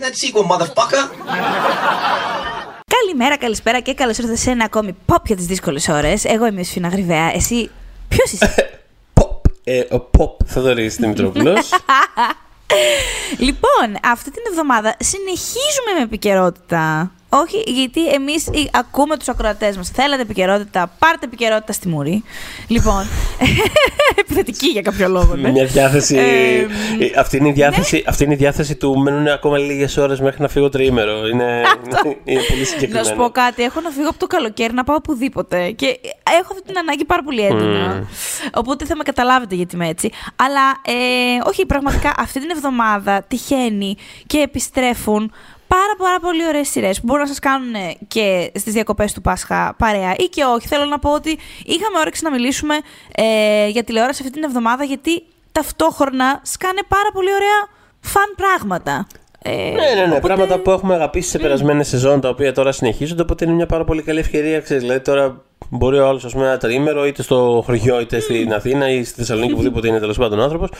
that sequel, motherfucker. Καλημέρα, καλησπέρα και καλώς ήρθατε σε ένα ακόμη pop για τις δύσκολες ώρες. Εγώ είμαι η Σφίνα Γρυβαία. Εσύ, ποιος είσαι; Pop. Ε, ο Pop Θοδωρής Δημητρόπουλος. λοιπόν, αυτή την εβδομάδα συνεχίζουμε με επικαιρότητα. Όχι, γιατί εμείς ακούμε τους ακροατές μας. Θέλετε επικαιρότητα, πάρτε επικαιρότητα στη Μουρή. Λοιπόν. επιθετική για κάποιο λόγο. Ναι. Μια διάθεση. Ε, ε, αυτή, είναι η διάθεση αυτή είναι η διάθεση του μένουν ακόμα λίγες ώρες μέχρι να φύγω τριήμερο. Είναι, είναι πολύ συγκεκριμένο. Να σου πω κάτι, έχω να φύγω από το καλοκαίρι να πάω οπουδήποτε. Και έχω αυτή την ανάγκη πάρα πολύ έντονα. Οπότε θα με καταλάβετε γιατί είμαι έτσι. Αλλά ε, όχι, πραγματικά αυτή την εβδομάδα τυχαίνει και επιστρέφουν πάρα, πάρα πολύ ωραίες σειρές που μπορούν να σας κάνουν και στις διακοπές του Πάσχα παρέα ή και όχι. Θέλω να πω ότι είχαμε όρεξη να μιλήσουμε ε, για τηλεόραση αυτή την εβδομάδα γιατί ταυτόχρονα σκάνε πάρα πολύ ωραία φαν πράγματα. Ε, Ναι, ναι, ναι. Πράγματα που έχουμε αγαπήσει σε περασμένε σεζόν τα οποία τώρα συνεχίζονται. Οπότε είναι μια πάρα πολύ καλή ευκαιρία. Ξέρεις, δηλαδή τώρα μπορεί ο άλλος ένα τριήμερο είτε στο χωριό είτε στην Αθήνα ή στη Θεσσαλονίκη, οπουδήποτε είναι τέλος πάντων άνθρωπος.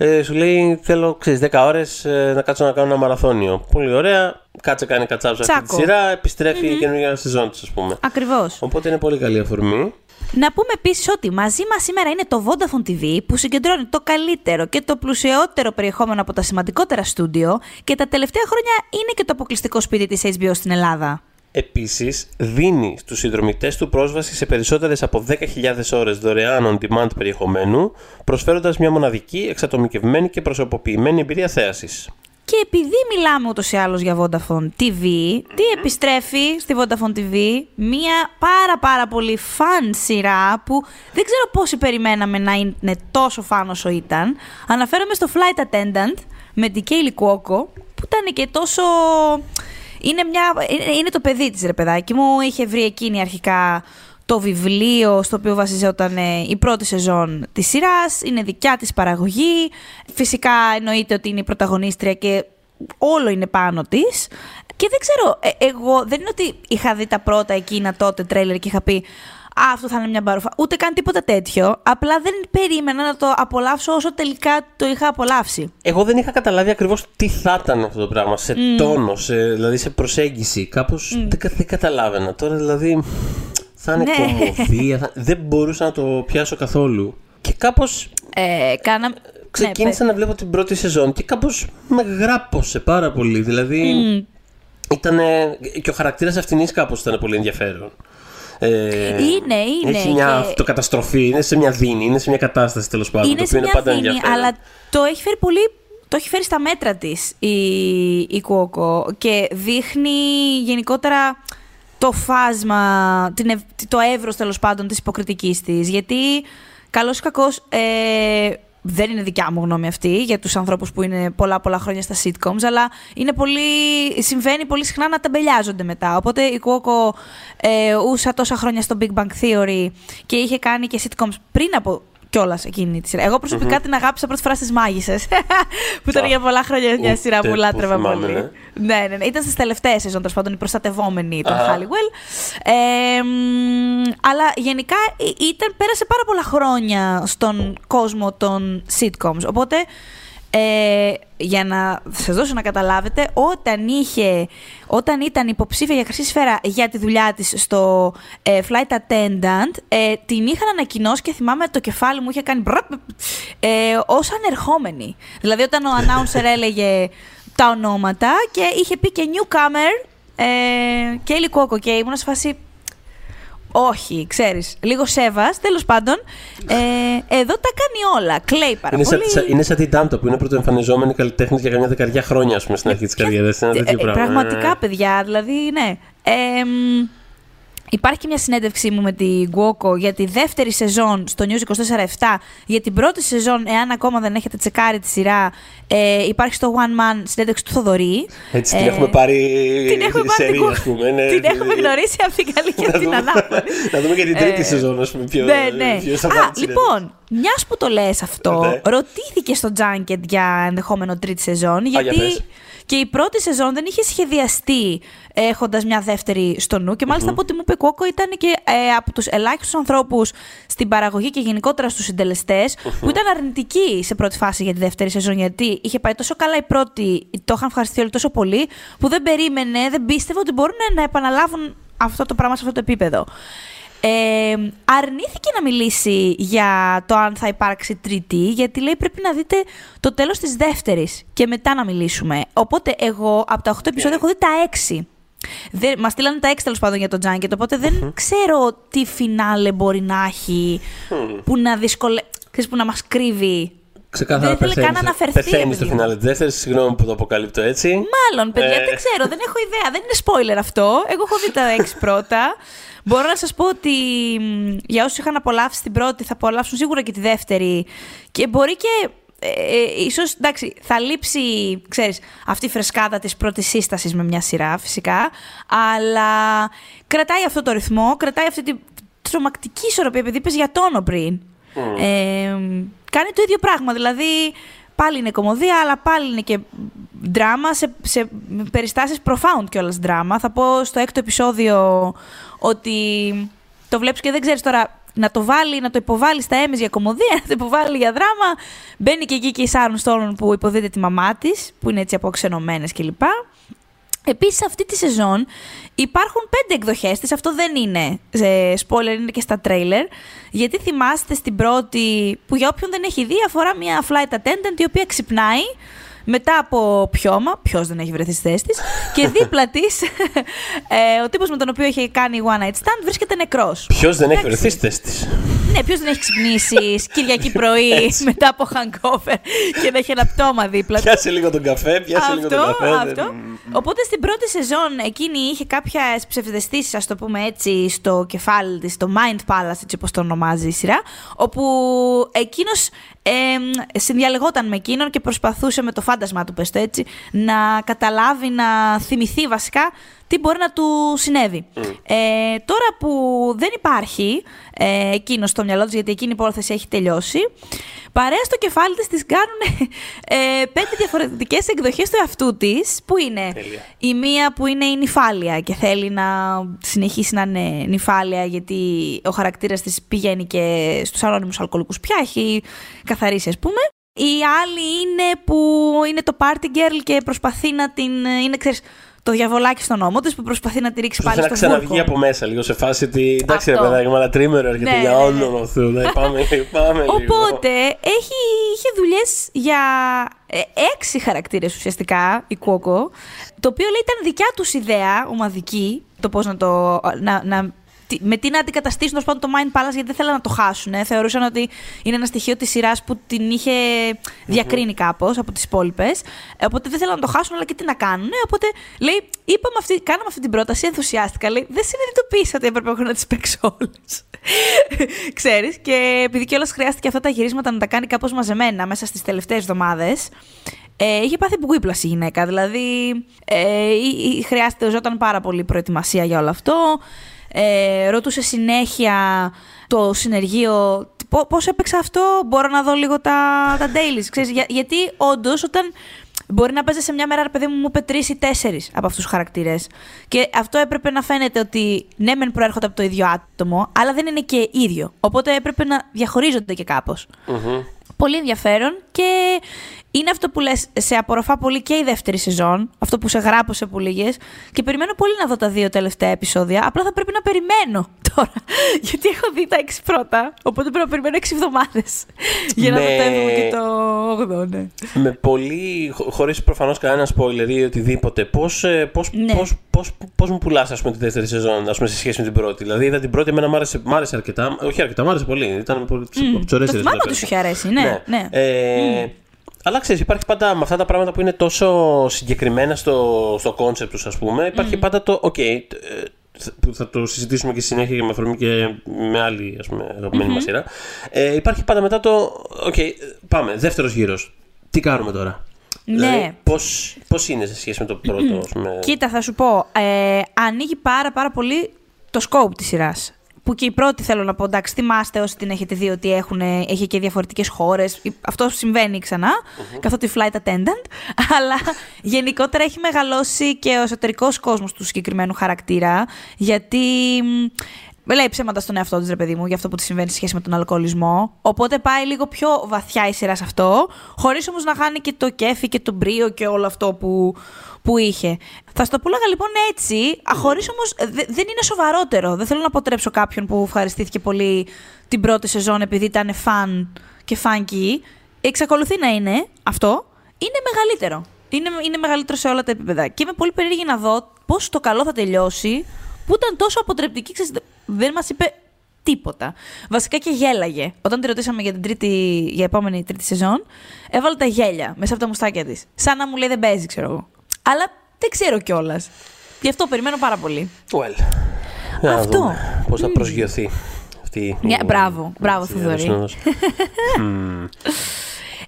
Ε, σου λέει θέλω ξέρεις, 10 ώρες να κάτσω να κάνω ένα μαραθώνιο. Πολύ ωραία. Κάτσε κάνει κατσάψα αυτή τη Τσάκο. σειρά. επιστρέφει η καινούργια σεζόν της, ας πούμε. Ακριβώς. Οπότε είναι πολύ καλή αφορμή. Να πούμε επίσης ότι μαζί μας σήμερα είναι το Vodafone TV που συγκεντρώνει το καλύτερο και το πλουσιότερο περιεχόμενο από τα σημαντικότερα στούντιο και τα τελευταία χρόνια είναι και το αποκλειστικό σπίτι της HBO στην Ελλάδα. Επίσης, δίνει στους συνδρομητές του πρόσβαση σε περισσότερες από 10.000 ώρες δωρεάν on demand περιεχομένου, προσφέροντας μια μοναδική, εξατομικευμένη και προσωποποιημένη εμπειρία θέασης. Και επειδή μιλάμε ούτως ή άλλως για Vodafone TV, τι επιστρέφει στη Vodafone TV, μία πάρα πάρα πολύ φαν σειρά που δεν ξέρω πόσοι περιμέναμε να είναι τόσο φαν όσο ήταν. Αναφέρομαι στο Flight Attendant με την Kaylee Cuoco, που ήταν και τόσο... Είναι, μια... είναι- είναι το παιδί της ρε παιδάκι μου, είχε βρει εκείνη αρχικά το βιβλίο στο οποίο βασιζόταν ε, η πρώτη σεζόν της σειράς, είναι δικιά της παραγωγή, φυσικά εννοείται ότι είναι η πρωταγωνίστρια και όλο είναι πάνω της. Και δεν ξέρω, ε, εγώ δεν είναι ότι είχα δει τα πρώτα εκείνα τότε τρέλερ και είχα πει «Α, αυτό θα είναι μια μπαρούφα. Ούτε καν τίποτα τέτοιο. Απλά δεν περίμενα να το απολαύσω όσο τελικά το είχα απολαύσει. Εγώ δεν είχα καταλάβει ακριβώς τι θα ήταν αυτό το πράγμα, σε τόνο, σε, δηλαδή σε προσέγγιση. Κάπως δεν, κα- δεν καταλάβαινα. Τώρα δηλαδή θα είναι Ναι. κομμωδία, θα- δεν μπορούσα να το πιάσω καθόλου. Και κάπως Ε, κάνα... ξεκίνησα να βλέπω την πρώτη σεζόν και κάπως με γράπωσε πάρα πολύ. Δηλαδή ήταν. και ο χαρακτήρας αυτήν κάπως ήταν πολύ ενδιαφέρον. Ε, Είναι, είναι, Έχει μια και- αυτοκαταστροφή, είναι σε μια δίνη, είναι σε μια κατάσταση τέλος πάντων. είναι το σε οποίο μια είναι πάντα δίνη, ενδιαφέρον. αλλά το έχει φέρει πολύ. Το έχει φέρει στα μέτρα της η, η Κουόκο και δείχνει γενικότερα το φάσμα, την, ευ- το εύρος τέλος πάντων της υποκριτικής της. Γιατί, καλός ή κακός, ε, δεν είναι δικιά μου γνώμη αυτή για τους ανθρώπους που είναι πολλά πολλά χρόνια στα sitcoms, αλλά είναι πολύ, συμβαίνει πολύ συχνά να τεμπελιάζονται μετά. Οπότε η Κουόκο ε, ούσα τόσα χρόνια στο Big Bang Theory και είχε κάνει και sitcoms πριν από κιόλας εκείνη τη σειρά. Εγώ προσωπικά την αγάπησα πρώτη φορά στις Μάγισσες. που ήταν Α, για πολλά χρόνια μια ούτε σειρά που που λάτρευα θυμάμαι, πολύ. ναι. Ναι, ναι, ναι. Ήταν στις τελευταίες σεζόν, τέλος πάντων, η προστατευόμενη των Αχα. Halliwell. Ε, μ, αλλά γενικά ε, ήταν, πέρασε πάρα πολλά χρόνια στον κόσμο των sitcoms. Οπότε, ε, για να σας δώσω να καταλάβετε, όταν, είχε, όταν ήταν υποψήφια για χρυσή σφαίρα για τη δουλειά της στο ε, Flight Attendant, ε, την είχαν ανακοινώσει και θυμάμαι το κεφάλι μου είχε κάνει μπραπ, ε, ως ανερχόμενη. Δηλαδή όταν ο announcer έλεγε τα ονόματα και είχε πει και newcomer ε, και Έλλη Κόκο και ήμουν σε φάση όχι, ξέρεις, λίγο σέβας, τέλος πάντων, ε, εδώ τα κάνει όλα, κλαίει πάρα Είναι πολύ. σαν, είναι σαν την Τάντο που είναι πρωτοεμφανιζόμενη καλλιτέχνης για καμιά δεκαριά χρόνια, ας πούμε, στην αρχή της καριέρας. Είναι ένα Ε, τέτοιο ε, πράγμα. Πραγματικά, Ε, παιδιά, δηλαδή, ναι. Ε, μ, υπάρχει και μια συνέντευξή μου με την Γκουόκο για τη δεύτερη σεζόν στο News 24-7. Για την πρώτη σεζόν, εάν ακόμα δεν έχετε τσεκάρει τη σειρά, ε, υπάρχει στο One Man συνέντευξη του Θοδωρή. Έτσι την Ε, έχουμε πάρει την έχουμε πάρει σερή, την ας πούμε. ναι, την δηλαδή, έχουμε γνωρίσει από την καλή και να την δούμε- ανάποδη. Να δούμε και την τρίτη Ε, σεζόν, ας πούμε. Πιο, ναι, ναι. πιο στα Α, βάθη της λοιπόν, μιας που το λες αυτό, Ναι. ρωτήθηκε στο Junket για ενδεχόμενο τρίτη σεζόν. για Γιατί πες. Και η πρώτη σεζόν δεν είχε σχεδιαστεί έχοντας μια δεύτερη στο νου. Και μαλιστα από ό,τι μου είπε Κόκο, ήταν και ε, από τους ελάχιστους ανθρώπους στην παραγωγή και γενικότερα στους συντελεστε που ήταν αρνητικοί σε πρώτη φάση για τη δεύτερη σεζόν. Γιατί είχε πάει τόσο καλά η πρώτη, το είχαν ευχαριστηθεί όλοι τόσο πολύ, που δεν περίμενε, δεν πίστευε ότι μπορούν να επαναλάβουν αυτό το πράγμα σε αυτό το επίπεδο. Ε, αρνήθηκε να μιλήσει για το αν θα υπάρξει τρίτη, γιατί λέει πρέπει να δείτε το τέλος της δεύτερης και μετά να μιλήσουμε. Οπότε εγώ από τα 8 επεισόδια έχω δει τα 6. Δεν, μας στείλανε τα 6 τέλος πάντων για το Junket, οπότε δεν ξέρω τι φινάλε μπορεί να έχει που να δυσκολε... που να μας κρύβει Ξεκάθαρα δεν ήθελε καν να αναφερθεί. Πεθαίνει στο φινάλε της δεύτερης. Συγγνώμη που το αποκαλύπτω έτσι. Μάλλον, παιδιά, Ε. δεν ξέρω, δεν έχω ιδέα. Δεν είναι spoiler αυτό. Εγώ έχω δει τα έξι πρώτα. Μπορώ να σας πω ότι μ, για όσους είχαν απολαύσει την πρώτη, θα απολαύσουν σίγουρα και τη δεύτερη. Και μπορεί και. Ε, ε, ίσως, εντάξει, θα λείψει, ξέρεις, αυτή η φρεσκάδα της πρώτης σύστασης με μια σειρά, φυσικά, αλλά κρατάει αυτό το ρυθμό, κρατάει αυτή την τρομακτική ισορροπία, επειδή είπες για τόνο πριν. Ε, κάνει το ίδιο πράγμα, δηλαδή πάλι είναι κομμωδία, αλλά πάλι είναι και δράμα σε, σε περιστάσεις profound κιόλας δράμα. Θα πω στο έκτο επεισόδιο ότι το βλέπεις και δεν ξέρεις τώρα να το βάλει, να το υποβάλει στα έμες για κομμωδία, να το υποβάλει για δράμα. Μπαίνει και εκεί και η Σάρων Στόλων που υποδίδεται τη μαμά της, που είναι έτσι αποξενωμένες κλπ. Επίσης αυτή τη σεζόν υπάρχουν πέντε εκδοχές της, αυτό δεν είναι ε, spoiler, είναι και στα τρέιλερ, γιατί θυμάστε στην πρώτη, που για όποιον δεν έχει δει, αφορά μια flight attendant η οποία ξυπνάει μετά από πιώμα, ποιος δεν έχει βρεθεί στη θέση της, και δίπλα της ε, ο τύπος με τον οποίο είχε κάνει one night stand βρίσκεται νεκρός. Ποιος δεν έχει Εντάξει. βρεθεί στη θέση της; Ναι, ποιος δεν έχει ξυπνήσει Κυριακή πρωί μετά από hangover και να έχει ένα πτώμα δίπλα του. Πιάσε λίγο τον καφέ, πιάσε λίγο τον καφέ. αυτό. δεν- Οπότε στην πρώτη σεζόν εκείνη είχε κάποιες ψευδεστήσεις, ας το πούμε έτσι, στο κεφάλι της, το Mind Palace, έτσι όπως το ονομάζει η σειρά, όπου εκείνος ε, συνδιαλεγόταν με εκείνον και προσπαθούσε με το φάντασμά του, πες το έτσι, να καταλάβει, να θυμηθεί βασικά τι μπορεί να του συνέβη. Ε, τώρα που δεν υπάρχει ε, εκείνο στο μυαλό τη, γιατί εκείνη η υπόθεση έχει τελειώσει, παρέα στο κεφάλι της τις κάνουν ε, πέντε διαφορετικές εκδοχές του εαυτού της, που είναι Τέλεια. η μία που είναι η νυφάλια και θέλει να συνεχίσει να είναι νυφάλια γιατί ο χαρακτήρας της πηγαίνει και στους ανώνυμους αλκοολικούς πια, έχει καθαρίσει ας πούμε. Η άλλη είναι που είναι το party girl και προσπαθεί να την... είναι ξέρεις, το διαβολάκι στον ώμο της που προσπαθεί να τη ρίξει πάλι Προσπαθεί στο να βούρκο. ξαναβγεί από μέσα λίγο σε φάση ότι. Εντάξει, ρε Αυτό. παιδάκι, μου, αλλά τρίμερο έρχεται Ναι, για ναι, ναι. όνομα Θεού. Ναι, πάμε, πάμε λίγο. Οπότε έχει, είχε δουλειές για ε, έξι χαρακτήρες ουσιαστικά η Κόκο. Το οποίο λέει ήταν δικιά τους ιδέα ομαδική. Το πώς να το. Να, να, τι- με τι να αντικαταστήσουν τέλος πάντων, το Mind Palace γιατί δεν θέλανε να το χάσουν. ε. Θεωρούσαν ότι είναι ένα στοιχείο της σειράς που την είχε διακρίνει κάπως από τις υπόλοιπες. Οπότε δεν θέλανε να το χάσουν, αλλά και τι να κάνουν. Οπότε λέει, είπαμε αυτή, κάναμε αυτή την πρόταση, ενθουσιάστηκα. Λέει, δεν συνειδητοποίησα ότι έπρεπε εγώ να τις παίξω όλες. Ξέρεις. Και επειδή κιόλας χρειάστηκε αυτά τα γυρίσματα να τα κάνει κάπως μαζεμένα μέσα στις τελευταίες εβδομάδες. Ε, είχε πάθει whiplash η γυναίκα. Δηλαδή, ε, ή- ή χρειάζεται, ζόταν πάρα πολύ προετοιμασία για όλο αυτό. Ε, ρωτούσε συνέχεια το συνεργείο «Πο- πώς έπαιξα αυτό, μπορώ να δω λίγο τα, τα dailies. Ξέρεις, για- γιατί όντως όταν μπορεί να παίζει σε μια μέρα, ρε παιδί μου, μου είπε τρεις ή τέσσερις από αυτούς τους χαρακτήρες. Και αυτό έπρεπε να φαίνεται ότι ναι, μεν προέρχονται από το ίδιο άτομο, αλλά δεν είναι και ίδιο. Οπότε έπρεπε να διαχωρίζονται και κάπως. Μμμ. Πολύ ενδιαφέρον και είναι αυτό που λες, σε απορροφά πολύ και η δεύτερη σεζόν, αυτό που σε γράπωσε που λίγες και περιμένω πολύ να δω τα δύο τελευταία επεισόδια, απλά θα πρέπει να περιμένω τώρα, γιατί έχω δει τα έξι πρώτα, οπότε πρέπει να περιμένω έξι εβδομάδες για να Με- δω το έβδομο και το όγδοο, ναι. Με πολύ, χω- χωρίς προφανώς κανένα spoiler ή οτιδήποτε, πώς, ε, πώς, Ναι. πώς, πώς, πώς μου πουλάς ας πούμε, τη δεύτερη σεζόν ας πούμε, σε σχέση με την πρώτη. Δηλαδή είδα την πρώτη, εμένα μ' άρεσε, μ' άρεσε αρκετά, όχι αρκετά, μ' άρεσε πολύ. Ήταν πολύ από τις Το ωραίες σειρές θυμάμαι που ότι σου έπαιξα. είχε αρέσει, ναι. ναι. Ε, Αλλά ξέρεις, υπάρχει πάντα με αυτά τα πράγματα που είναι τόσο συγκεκριμένα στο, στο concept τους, ας πούμε. Υπάρχει πάντα το. OK, ε, που θα το συζητήσουμε και στη συνέχεια και με αφορμή και με άλλη ας πούμε, αγαπημένη μας σειρά. Ε, υπάρχει πάντα μετά το. OK, πάμε, δεύτερος γύρος. Τι κάνουμε τώρα; Ναι. Δηλαδή, πώς, πώς είναι σε σχέση με το πρώτο, ας πούμε; Κοίτα, θα σου πω. Ε, ανοίγει πάρα πάρα πολύ το scope της σειράς. Που και η πρώτη θέλω να πω, εντάξει, θυμάστε όσοι την έχετε δει ότι έχουν, έχει και διαφορετικές χώρες. Αυτό συμβαίνει ξανά, mm-hmm. καθότι flight attendant. Αλλά γενικότερα έχει μεγαλώσει και ο εσωτερικός κόσμος του συγκεκριμένου χαρακτήρα. Γιατί λέει ψέματα στον εαυτό της, ρε παιδί μου, για αυτό που τη συμβαίνει σε σχέση με τον αλκοολισμό. Οπότε πάει λίγο πιο βαθιά η σειρά σε αυτό, χωρίς όμως να χάνει και το κέφι και το μπρίο και όλο αυτό που, που είχε. Θα στο πούλαγα λοιπόν έτσι, χωρίς όμως. δεν είναι σοβαρότερο. Δεν θέλω να αποτρέψω κάποιον που ευχαριστήθηκε πολύ την πρώτη σεζόν επειδή ήταν φαν και φάνκι. Εξακολουθεί να είναι αυτό. Είναι μεγαλύτερο. Είναι, είναι μεγαλύτερο σε όλα τα επίπεδα. Και είμαι πολύ περίεργη να δω πώς το καλό θα τελειώσει που ήταν τόσο αποτρεπτική. Ξέρεις, δεν μας είπε τίποτα. Βασικά και γέλαγε. Όταν τη ρωτήσαμε για την τρίτη, για επόμενη τρίτη σεζόν, έβαλε τα γέλια μέσα από τα μουστάκια της. Σαν να μου λέει δεν παίζει, ξέρω εγώ. Αλλά δεν ξέρω κιόλας. Γι' αυτό περιμένω πάρα πολύ. Well. Αυτό. Πώς θα προσγειωθεί αυτή η. Μπράβο, μπράβο, Θοδωρή.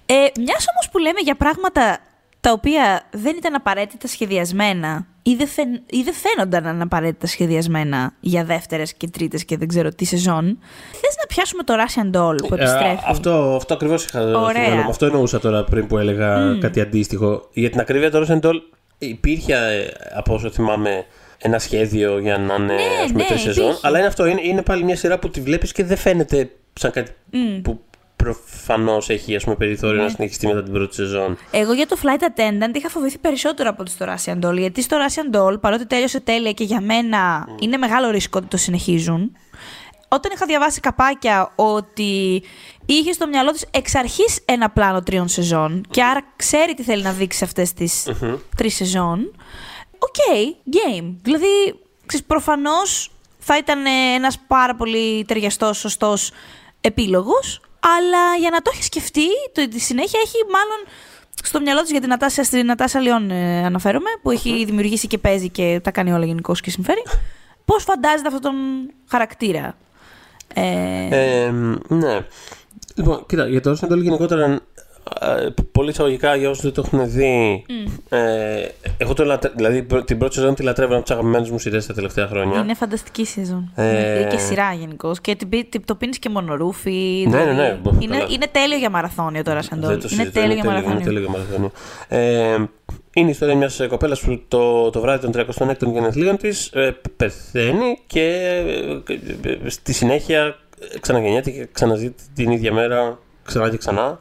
ε, Μιας όμως που λέμε για πράγματα τα οποία δεν ήταν απαραίτητα σχεδιασμένα ή δεν, φαι... ή δεν φαίνονταν απαραίτητα σχεδιασμένα για δεύτερες και τρίτες και δεν ξέρω τι σεζόν. Θες να πιάσουμε το Russian Doll που ε, επιστρέφει; αυτό αυτό ακριβώς είχα Ωραία. Αυτό εννοούσα τώρα πριν που έλεγα κάτι αντίστοιχο. Για την ακρίβεια, το Russian Doll υπήρχε, ε, από όσο θυμάμαι, ένα σχέδιο για να είναι ναι, ναι, τρεις σεζόν. Αλλά είναι αυτό. Είναι, είναι πάλι μια σειρά που τη βλέπεις και δεν φαίνεται σαν κάτι που προφανώς έχει ας πούμε, περιθώριο ναι. να συνεχιστεί μετά την πρώτη σεζόν. Εγώ για το Flight Attendant είχα φοβηθεί περισσότερο από ότι στο Russian Doll. Γιατί στο Russian Doll, παρότι τέλειωσε τέλεια και για μένα mm. είναι μεγάλο ρίσκο ότι το συνεχίζουν. Όταν είχα διαβάσει καπάκια ότι είχε στο μυαλό της εξ αρχής ένα πλάνο τριών σεζόν και άρα ξέρει τι θέλει να δείξει αυτές τις mm-hmm. τρεις σεζόν. OK, okay, game. Δηλαδή, προφανώς θα ήταν ένας πάρα πολύ ταιριαστός, σωστός επίλογος. Αλλά για να το έχεις σκεφτεί, το, τη συνέχεια έχει μάλλον στο μυαλό της για την Νατάσα, στην Νατάσα Λιόν ε, αναφέρομαι, που έχει δημιουργήσει και παίζει και τα κάνει όλα γενικώς και συμφέρει. Πώς φαντάζεται αυτόν τον χαρακτήρα. Ε... Ε, ναι. Λοιπόν, κοίτα, για το Russian Doll γενικότερα ε, πολύ εισαγωγικά για όσους δεν το έχουν δει. Mm. Ε, εγώ το λατρε... δηλαδή την πρώτη σεζόν τη λατρεύω από τι αγαπημένε μου σειρές τα τελευταία χρόνια. Είναι φανταστική σεζόν. Ε... Και σειρά γενικώς. Και το πίνεις και μονορούφι. Ναι, ναι, ναι. Είναι, είναι τέλειο για μαραθώνιο τώρα, σαν Είναι, είναι τέλειο για μαραθώνιο. Είναι τέλειο για μαραθώνιο. Ε, είναι η ιστορία μιας κοπέλας που το, το βράδυ των 36ων γενεθλίων της ε, πεθαίνει και ε, στη συνέχεια ξαναγεννιέται και ξαναζεί την ίδια μέρα ξανά και ξανά.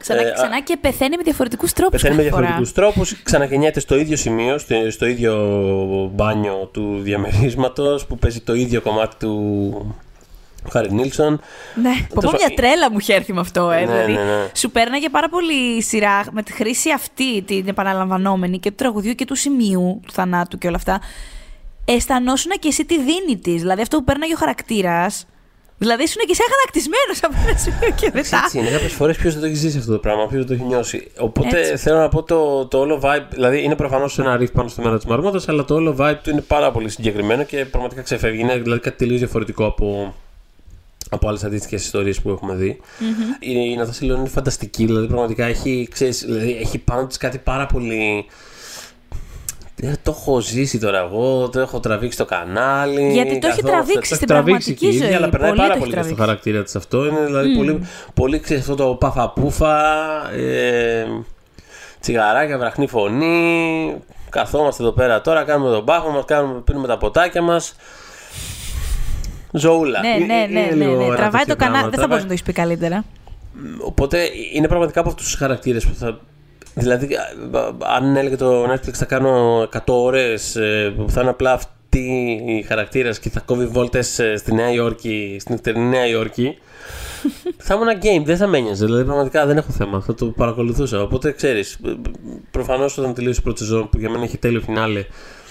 Ξανά και ξανά και πεθαίνει με διαφορετικούς τρόπους. Πεθαίνει με διαφορετικούς τρόπους. Ξαναγεννιέται στο ίδιο σημείο, στο, ίδιο μπάνιο του διαμερίσματος που παίζει το ίδιο κομμάτι του Χάρη Νίλσον. Ναι, πω μια τρέλα μου είχε έρθει με αυτό, ε. Ναι, δηλαδή, ναι, ναι. Σου πέρναγε πάρα πολύ σειρά με τη χρήση αυτή, την επαναλαμβανόμενη και του τραγουδιού και του σημείου του θανάτου και όλα αυτά. Αισθανόσουν και εσύ τη δίνει τη. Δηλαδή αυτό που πέρναγε ο χαρακτήρας Δηλαδή ήσουν και εσύ αγανακτισμένος από ένα σημείο και μετά. Έτσι είναι. Κάποιες φορές ποιος δεν το έχει ζήσει αυτό το πράγμα, ποιος δεν το έχει νιώσει. Οπότε Έτσι. θέλω να πω το, το όλο vibe. Δηλαδή είναι προφανώς ένα ρίφ πάνω στο μέρα της Μαρμότας, αλλά το όλο vibe του είναι πάρα πολύ συγκεκριμένο και πραγματικά ξεφεύγει. Είναι δηλαδή κάτι τελείως διαφορετικό από, από άλλες αντίστοιχες ιστορίες που έχουμε δει. Mm-hmm. Η, η Ναθασίλων είναι φανταστική, δηλαδή πραγματικά έχει, ξέρεις, δηλαδή, έχει πάνω της κάτι πάρα πολύ ε, το έχω ζήσει τώρα εγώ, το έχω τραβήξει στο κανάλι. Γιατί το έχει τραβήξει στην πραγματική ζωή. αλλά περνάει πάρα πολύ στο χαρακτήρα της αυτό. Είναι δηλαδή πολύ, πολύ ξέρεις αυτό το παφαπούφα, ε, τσιγαράκια, βραχνή φωνή. Καθόμαστε εδώ πέρα τώρα, κάνουμε τον πάχο μας, πίνουμε τα ποτάκια μας. Ζωούλα. Ναι, ναι, ναι. ναι, ναι. Τραβάει το κανάλι. Δεν θα μπορούσε να το έχεις πει καλύτερα. Οπότε είναι πραγματικά από αυτούς τους χαρακτήρες που θα Δηλαδή, αν έλεγε το Netflix θα κάνω 100 ώρες ε, που θα είναι απλά αυτή η χαρακτήρα και θα κόβει βόλτες ε, στη Νέα Υόρκη, στην νυχτερινή Νέα Υόρκη. θα ήμουν ένα game, δεν θα με ένοιαζε. Δηλαδή, πραγματικά δεν έχω θέμα. Θα το παρακολουθούσα. Οπότε ξέρεις, προφανώς όταν τελείωσε η πρώτη σεζόν που για μένα είχε τέλειο φινάλε.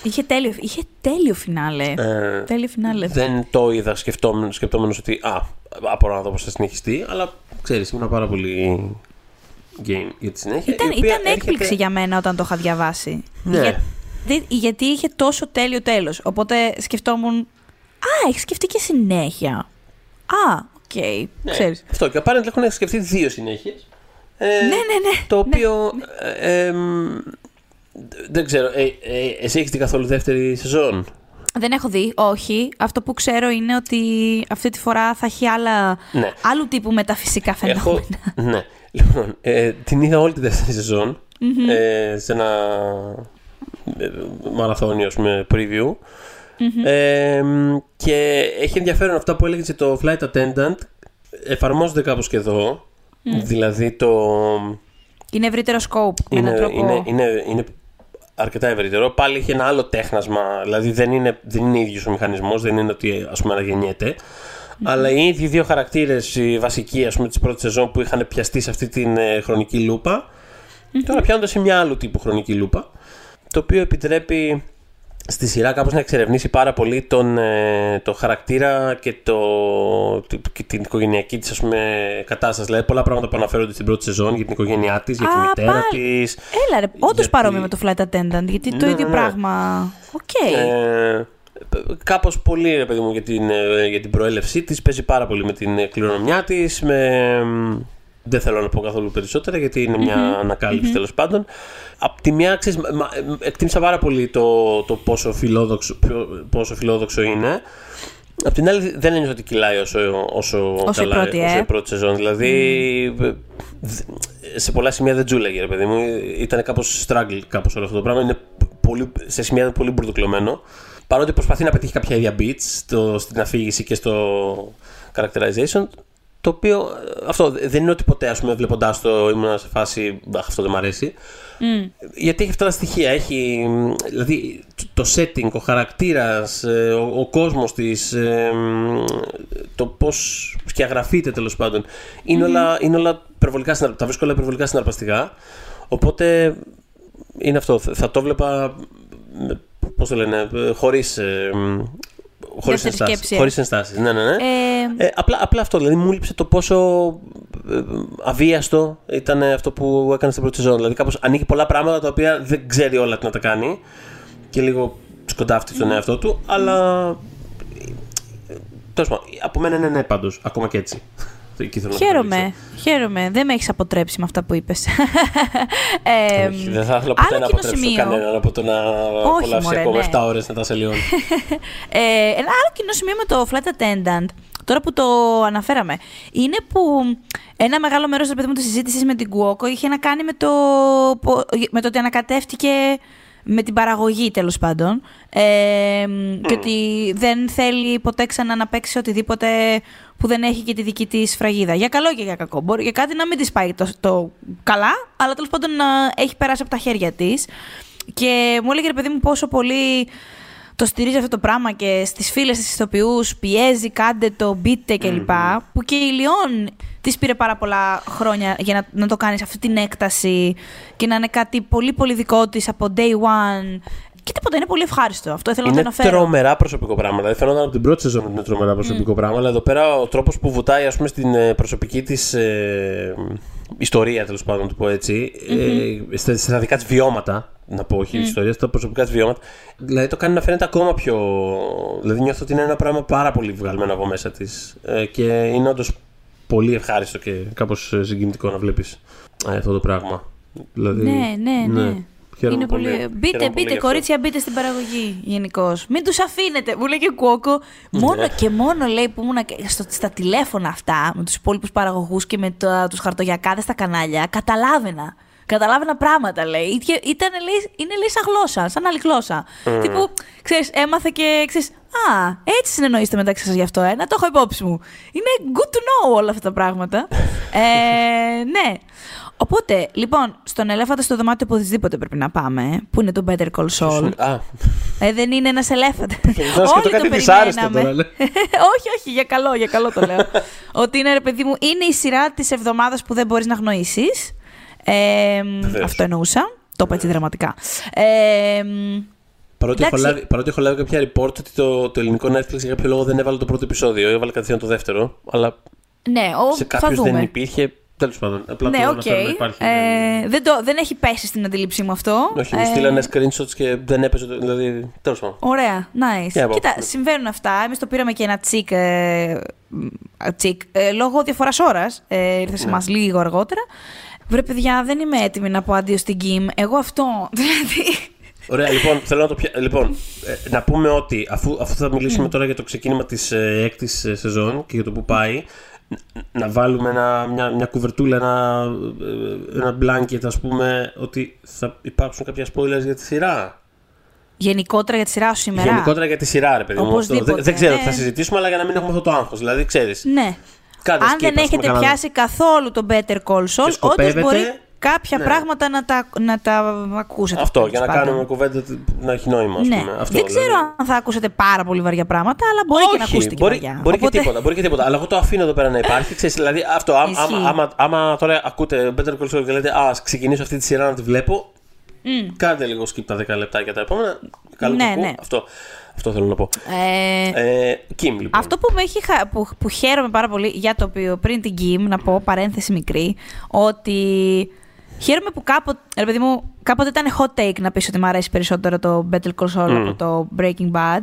Είχε τέλειο, είχε τέλειο φινάλε. Ε, τέλειο φινάλε. Δεν το είδα σκεπτόμενος ότι. Α, απορώ να δω πώς θα συνεχιστεί, αλλά ξέρεις, ήμουν πάρα πολύ game για τη συνέχεια. Ήταν, ήταν έκπληξη για μένα όταν το είχα διαβάσει. Ναι. Για, γιατί είχε τόσο τέλειο τέλος. Οπότε σκεφτόμουν, α, έχεις σκεφτεί και συνέχεια. Α, OK, okay, ναι, ξέρεις. Αυτό και απαραίτητα έχουν σκεφτεί δύο συνέχειες. Ε, ναι, ναι, ναι. Το οποίο, ναι, ε, ε, δεν ξέρω, ε, ε, εσύ έχεις την καθόλου δεύτερη σεζόν; Δεν έχω δει, όχι. Αυτό που ξέρω είναι ότι αυτή τη φορά θα έχει άλλα, Ναι. άλλου τύπου μεταφυσικά φαινόμενα. Έχω, ναι. Λοιπόν, ε, την είδα όλη τη δεύτερη σεζόν, ε, σε ένα ε, μαραθώνιο, ας πούμε, preview. Ε, και έχει ενδιαφέρον αυτά που έλεγε το Flight Attendant. Εφαρμόζονται κάπως και εδώ. Δηλαδή το... Είναι ευρύτερο scope. με Είναι, έναν τρόπο. είναι, είναι, είναι αρκετά ευρύτερο. Πάλι έχει ένα άλλο τέχνασμα. Δηλαδή δεν είναι, δεν είναι ίδιος ο μηχανισμός, δεν είναι ότι ας πούμε αναγεννιέται. Αλλά οι ίδιοι δύο χαρακτήρες, οι βασικοί ας πούμε της πρώτης σεζόν που είχαν πιαστεί σε αυτή την ε, χρονική λούπα, τώρα πιάνονται σε μια άλλου τύπου χρονική λούπα, το οποίο επιτρέπει στη σειρά κάπως να εξερευνήσει πάρα πολύ τον, ε, το χαρακτήρα και, το, και την οικογενειακή της ας πούμε, κατάσταση. Δηλαδή πολλά πράγματα που αναφέρονται στην πρώτη σεζόν για την οικογένειά της, για τη Α, μητέρα πάλι. της. Έλα ρε, όντως Γιατί- παρόμοιο με το flight attendant, γιατί το Ναι, ίδιο ναι, ναι. πράγμα. Οκ. Ε, κάπως πολύ ρε παιδί μου για την, ε, για την προέλευσή της παίζει πάρα πολύ με την ε, κληρονομιά της με... δεν θέλω να πω καθόλου περισσότερα γιατί είναι μια ανακάλυψη τέλος πάντων Απ' τη μια ξέρεις, μα- μα- ε, εκτίμησα πάρα πολύ το, το πόσο, φιλόδοξο, ποιο- πόσο φιλόδοξο είναι Απ' την άλλη δεν ένιωσα ότι κυλάει όσο, όσο, Όσο η καλά πρώτη, όσο ε. η πρώτη σεζόν. Δηλαδή ε, δ- σε πολλά σημεία δεν τσούλαγε ρε παιδί μου. Ήταν κάπως struggle κάπως όλο αυτό το πράγμα. Είναι πολύ, σε σημεία είναι πολύ μπουρδουκλωμένο. Παρότι προσπαθεί να πετύχει κάποια ίδια beats στο, στην αφήγηση και στο characterization. Το οποίο ε, αυτό δεν είναι ότι ποτέ ας πούμε βλέποντάς το ήμουν σε φάση «Αχ, αυτό δεν μ' αρέσει. Γιατί έχει αυτά τα στοιχεία. Έχει, μ, δηλαδή το setting, ο χαρακτήρας, ε, ο, ο κόσμος της, ε, μ, το πώς σκιαγραφείται τέλος πάντων. Είναι, όλα, είναι όλα υπερβολικά συναρπαστικά. Τα βρίσκω όλα υπερβολικά συναρπαστικά. Οπότε είναι αυτό. Θα το βλέπα, με- πώς το λένε, ε, χωρίς, ε, μ, χωρίς Δεύτερη ενστάσεις. σκέψη, ε. Χωρίς ενστάσεις. Ναι, ναι, ναι. Ε, Ε, απλά, απλά αυτό, δηλαδή μου λείψε το πόσο ε, αβίαστο ήταν αυτό που έκανε στην πρώτη σεζόν. Δηλαδή κάπως ανοίγει πολλά πράγματα τα οποία δεν ξέρει όλα τι να τα κάνει και λίγο σκοντάφτει στον εαυτό του, αλλά ε, τέλος πάντων, από μένα είναι ναι πάντως, ακόμα και έτσι. Εκεί θέλω να χαίρομαι. καταλήξω. Χαίρομαι. Δεν με έχεις αποτρέψει με αυτά που είπες. ε, Όχι, δεν θα ήθελα ποτέ άλλο να κοινό αποτρέψω σημείο. κανέναν από το να απολαύσει μωρέ, ακόμα ναι. 7 ώρες να τα σελιώνει. Ε, ένα άλλο κοινό σημείο με το flight attendant, τώρα που το αναφέραμε, είναι που ένα μεγάλο μέρος τη μου της συζήτησης με την Κουόκο είχε να κάνει με το, πο- με το ότι ανακατεύτηκε με την παραγωγή τέλος πάντων ε, και ότι δεν θέλει ποτέ ξανά να παίξει οτιδήποτε που δεν έχει και τη δική της φραγίδα. Για καλό και για κακό. Μπορεί για κάτι να μην της πάει το, το καλά, αλλά τέλος πάντων να έχει περάσει από τα χέρια της. Και μου έλεγε ρε παιδί μου πόσο πολύ το στηρίζει αυτό το πράγμα και στις φίλες της ηθοποιούς πιέζει, κάντε το, μπείτε κλπ. Που και η Λιόν της πήρε πάρα πολλά χρόνια για να, να το κάνεις σε αυτή την έκταση και να είναι κάτι πολύ πολύ δικό της από day one. Και τίποτα, είναι πολύ ευχάριστο. Αυτό ήθελα να το Είναι αναφέρω. τρομερά προσωπικό πράγμα. Δηλαδή φαινόταν από την πρώτη σεζόν ότι είναι τρομερά προσωπικό πράγμα. Αλλά εδώ πέρα ο τρόπος που βουτάει ας πούμε, στην ε, προσωπική της ε, ιστορία, τέλος πάντων, να το πω έτσι, ε, στα, στα δικά της βιώματα, να πω όχι ιστορία, στα προσωπικά της βιώματα. Δηλαδή το κάνει να φαίνεται ακόμα πιο. Δηλαδή νιώθω ότι είναι ένα πράγμα πάρα πολύ βγαλμένο από μέσα της. Ε, και είναι όντως πολύ ευχάριστο και κάπως συγκινητικό να βλέπεις αυτό το πράγμα. Δηλαδή, Ναι, ναι, ναι. Χαίρομαι είναι πολύ. πολύ. Μπείτε, Χαίρομαι πολύ μπείτε, γι' αυτό. κορίτσια, μπείτε στην παραγωγή γενικώς. Μην τους αφήνετε. Μου λέει και Κουόκο. Μόνο Ναι. και μόνο λέει που ήμουν και στο, στα τηλέφωνα αυτά με τους υπόλοιπους παραγωγούς και με τους χαρτογιακάδες στα κανάλια. Καταλάβαινα. Καταλάβαινα πράγματα, λέει. Ήτια- Ήταν, λέει, είναι λέει σαν γλώσσα, σαν άλλη γλώσσα. Τύπου, ξέρεις, έμαθε και ξέρεις, Α, έτσι συνεννοείστε μεταξύ σας γι' αυτό, ε, να το έχω υπόψη μου. Είναι good to know όλα αυτά τα πράγματα. ε, ναι. Οπότε, λοιπόν, στον ελέφαντα στο δωμάτιο οπωσδήποτε πρέπει να πάμε, ε, που είναι το Better Call Saul. Α, Ε, δεν είναι ένας ελέφαντα. να σκεφτώ κάτι δυσάρεστο τώρα, λέει. όχι, όχι, για καλό, για καλό το λέω. Ότι είναι, ρε παιδί μου, είναι η σειρά της εβδομάδας που δεν μπορείς να γνωρίσεις. Ε, Βεβαίως. αυτό εννοούσα. Το είπα έτσι δραματικά. Ε, Παρότι έχω, Εντάξει. λάβει, παρότι έχω λάβει κάποια report ότι το, το ελληνικό Netflix για κάποιο λόγο δεν έβαλε το πρώτο επεισόδιο, έβαλε κατευθείαν το δεύτερο. Αλλά ναι, ο, σε θα κάποιου δούμε. δεν υπήρχε. Τέλος πάντων. Απλά Ναι, το οκ. αναφέρω να υπάρχει. Ε, δεν, το, δεν έχει πέσει στην αντίληψή μου αυτό. Όχι, μου Ε, στείλανε screenshots και δεν έπαιζε. το- Δηλαδή, τέλος πάντων. Ωραία, nice. Για Κοίτα, από- συμβαίνουν αυτά. Εμείς το πήραμε και ένα τσικ. Ε, μ, τσικ ε, λόγω διαφοράς ώρας. Ε, ήρθε σε Ναι. εμά λίγο αργότερα. Βρε, παιδιά, δεν είμαι έτοιμη να πω αντίο στην Κιμ. Εγώ αυτό. Δηλαδή. Ωραία, λοιπόν, θέλω να το πια... Λοιπόν, ε, να πούμε ότι αφού, αφού θα μιλήσουμε τώρα για το ξεκίνημα της ε, έκτης ε, σεζόν και για το που πάει, ν- να βάλουμε ένα, μια, μια κουβερτούλα, ένα, ε, ένα blanket, ας πούμε, ότι θα υπάρξουν κάποια spoilers για τη σειρά. Γενικότερα για τη σειρά σου σήμερα. Γενικότερα για τη σειρά, ρε παιδί μου. αυτό. Οπωσδήποτε, Δεν, δεν ξέρω τι ναι. θα συζητήσουμε, αλλά για να μην έχουμε αυτό το άγχος. Δηλαδή, ξέρεις, Ναι. κάντε Αν skip, δεν ας πούμε, έχετε κανένα- πιάσει καθόλου το Better Call Saul, όντως σκοπεύετε, μπορεί κάποια ναι. πράγματα να τα, να τα ακούσετε. Αυτό, τέλος για να πάντων. κάνουμε κουβέντα να έχει νόημα, ας Ναι. πούμε. Αυτό, δεν ξέρω δηλαδή. αν θα ακούσετε πάρα πολύ βαριά πράγματα, αλλά μπορεί και να Όχι, ακούσετε και μπορεί, βαριά. μπορεί Οπότε- και τίποτα, μπορεί και τίποτα. Αλλά εγώ το αφήνω εδώ πέρα να υπάρχει. Ξέρεις, δηλαδή αυτό, άμα, Ισχύει. άμα, άμα, άμα τώρα ακούτε Better Call Saul και λέτε Α, ας ξεκινήσω αυτή τη σειρά να τη βλέπω. Κάντε λίγο skip τα 10 λεπτά για τα επόμενα. Καλό Ναι, το ακούω. ναι. Αυτό, αυτό θέλω να πω. Ε, Ε, Kim, λοιπόν. Αυτό που, με έχει, χα- που, που χαίρομαι πάρα πολύ για το οποίο πριν την Kim, να πω παρένθεση μικρή, ότι χαίρομαι που κάποτε, ρε παιδί μου, κάποτε ήταν hot take να πεις ότι μου αρέσει περισσότερο το Better Call Saul από το Breaking Bad.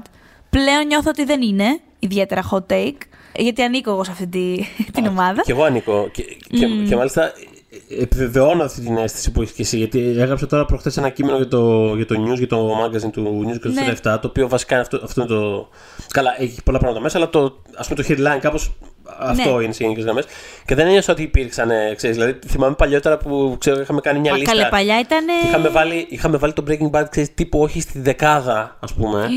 Πλέον νιώθω ότι δεν είναι ιδιαίτερα hot take, γιατί ανήκω εγώ σε αυτή τη, την ομάδα. Και εγώ ανήκω. Και, και, και μάλιστα ε, επιβεβαιώνω αυτή την αίσθηση που έχεις και εσύ. Γιατί έγραψα τώρα προχθές ένα κείμενο για το, για το news, για το magazine του News 24 Ναι. το οποίο βασικά είναι αυτό, αυτό είναι το. Καλά, έχει πολλά πράγματα μέσα, αλλά το, ας πούμε, το headline κάπως αυτό Ναι. είναι σε γενικές γραμμές. Και δεν ένιωσα ότι υπήρξαν. ε, Ξέρεις, δηλαδή, θυμάμαι παλιότερα που ξέρω, είχαμε κάνει μια Μα λίστα. καλέ παλιά ήταν. Και Είχαμε βάλει, είχαμε βάλει το Breaking Bad, ξέρεις, τύπου όχι στη δεκάδα, ας πούμε.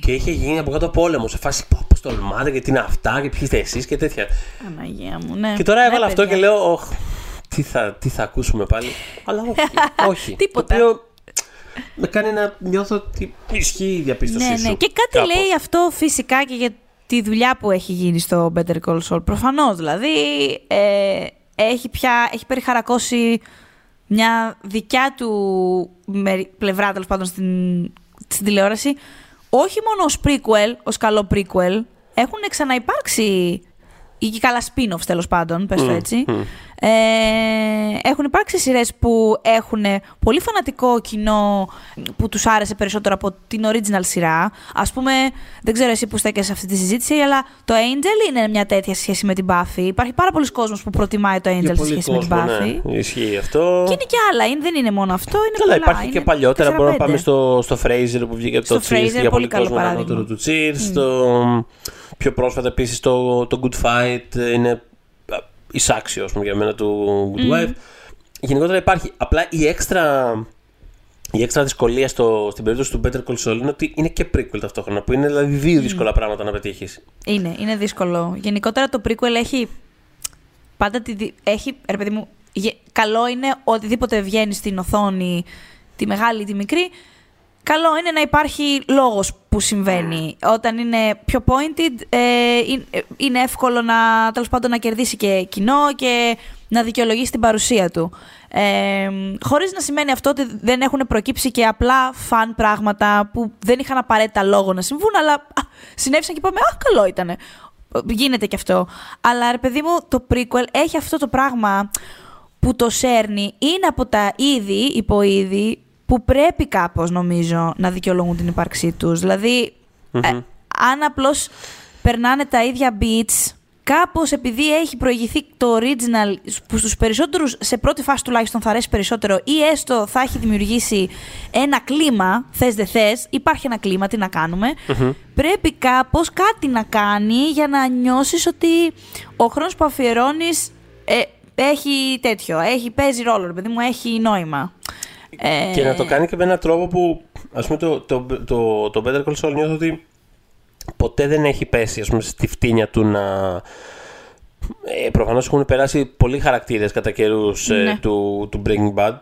και είχε γίνει από κάτω πόλεμο. Σε φάση, πώ πώς τολμάτε και τι είναι αυτά και ποιοι είστε εσείς και τέτοια. Αναγία μου, ναι. Και τώρα Ναι, έβαλα αυτό παιδιά. και λέω, «Οχ, τι θα, τι θα ακούσουμε πάλι. Αλλά όχι. όχι. Τίποτα. Το οποίο με κάνει να νιώθω ότι ισχύει η διαπίστωσή Ναι, σου. ναι. Και κάτι κάπως. λέει αυτό φυσικά και για τη δουλειά που έχει γίνει στο Better Call Saul. Προφανώς δηλαδή ε, έχει πια έχει περιχαρακώσει μια δικιά του μερι- πλευρά τέλος πάντων στην, στην τηλεόραση. Όχι μόνο ως prequel, ως καλό prequel, έχουν ξαναυπάρξει ή και καλά spin-offs τέλος πάντων, πες το έτσι. Ε, έχουν υπάρξει σειρές που έχουν πολύ φανατικό κοινό που τους άρεσε περισσότερο από την original σειρά. Ας πούμε, δεν ξέρω εσύ που στέκεσαι σε αυτή τη συζήτηση, αλλά το Angel είναι μια τέτοια σχέση με την Buffy. Υπάρχει πάρα πολλοί κόσμος που προτιμάει το Για Angel σε πολύ σχέση με την κόσμο, Buffy. ναι. Ισχύει αυτό. Και είναι και άλλα, είναι- δεν είναι μόνο αυτό, είναι Καλά, πολλά. υπάρχει και είναι παλιότερα. Μπορούμε να 4-5. πάμε στο, στο Fraser που βγήκε από το Στο Cheers Frasier, και για πολύ πολύ καλό κόσμο παράδειγμα. ανώτερο του Cheers. Στο πιο πρόσφατα επίσης το, το Good Fight ε, είναι α, εισάξιο ας πούμε, για μένα του Good Wife. Γενικότερα υπάρχει. Απλά η έξτρα, η έξτρα δυσκολία στο, στην περίπτωση του Better Call Saul είναι ότι είναι και prequel ταυτόχρονα. Που είναι δηλαδή δύο δύσκολα πράγματα να πετύχεις. Είναι, είναι δύσκολο. Γενικότερα το prequel έχει. Πάντα τη, δι- έχει. Ρε παιδί μου, γε- καλό είναι οτιδήποτε βγαίνει στην οθόνη, τη μεγάλη ή τη μικρή. Καλό είναι να υπάρχει λόγος που συμβαίνει. Όταν είναι πιο pointed, ε, είναι, ε, είναι εύκολο να, τέλος πάντων, να κερδίσει και κοινό και να δικαιολογήσει την παρουσία του. Ε, χωρίς να σημαίνει αυτό ότι δεν έχουν προκύψει και απλά φαν πράγματα που δεν είχαν απαραίτητα λόγο να συμβούν, αλλά α, συνέβησαν και είπαμε «Α, καλό ήτανε». Γίνεται και αυτό. Αλλά ρε παιδί μου, το prequel έχει αυτό το πράγμα που το σέρνει. Είναι από τα είδη, υποείδη, που πρέπει κάπως νομίζω να δικαιολογούν την ύπαρξή τους. Δηλαδή, ε, αν απλώς περνάνε τα ίδια beats, κάπως επειδή έχει προηγηθεί το original που στους περισσότερους, σε πρώτη φάση τουλάχιστον θα αρέσει περισσότερο ή έστω θα έχει δημιουργήσει ένα κλίμα, θες δεν θες, υπάρχει ένα κλίμα, τι να κάνουμε, πρέπει κάπως κάτι να κάνει για να νιώσεις ότι ο χρόνος που αφιερώνεις ε, έχει τέτοιο, έχει, παίζει ρόλο, ρε παιδί μου, έχει νόημα. Ε, Και να το κάνει και με έναν τρόπο που, ας πούμε, το, το, το, το Better Call Saul νιώθω ότι ποτέ δεν έχει πέσει, ας πούμε, στη φτύνια του να... Ε, προφανώς έχουν περάσει πολλοί χαρακτήρες κατά καιρούς ε, Ναι. του, του Breaking Bad,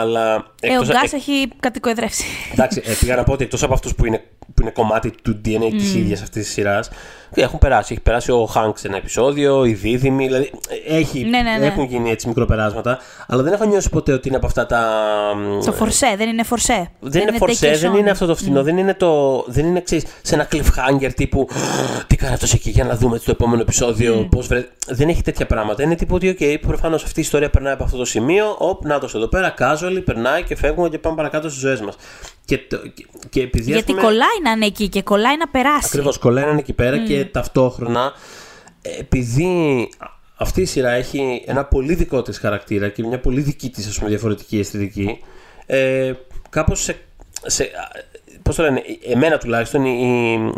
αλλά... ε, ο εκτός- Γκάς ε, έχει κατοικοεδρεύσει. Εντάξει, ε, πήγα να πω ότι εκτός από αυτούς που είναι, που είναι κομμάτι του DNA της ίδιας αυτής της σειράς, έχουν περάσει. Έχει περάσει ο Χάνκ σε ένα επεισόδιο, οι δίδυμοι, δηλαδή ε, έχει, Ναι, ναι, ναι. έχουν γίνει έτσι μικροπεράσματα, αλλά δεν έχω νιώσει ποτέ ότι είναι από αυτά τα... Στο φορσέ, δεν είναι φορσέ. Δεν, είναι φορσέ, δεν είναι αυτό το φθηνό, δεν είναι το. Δεν είναι ξέρεις, σε ένα cliffhanger τύπου Τι κάνει αυτό εκεί για να δούμε το επόμενο επεισόδιο. Πώς βρε... Δεν έχει τέτοια πράγματα. Είναι τύπου ότι, OK, προφανώς αυτή η ιστορία περνάει από αυτό το σημείο. Οπ, να το εδώ πέρα, casually, περνάει και φεύγουμε και πάμε παρακάτω στις ζωές μας. Και, το- και, και επειδή. ας Γιατί πούμε, κολλάει να είναι εκεί και κολλάει να περάσει. Ακριβώς, κολλάει να είναι εκεί πέρα και ταυτόχρονα επειδή αυτή η σειρά έχει ένα πολύ δικό της χαρακτήρα και μια πολύ δική της ας πούμε διαφορετική αισθητική ε, κάπως σε, σε, πώς το λένε, εμένα τουλάχιστον η,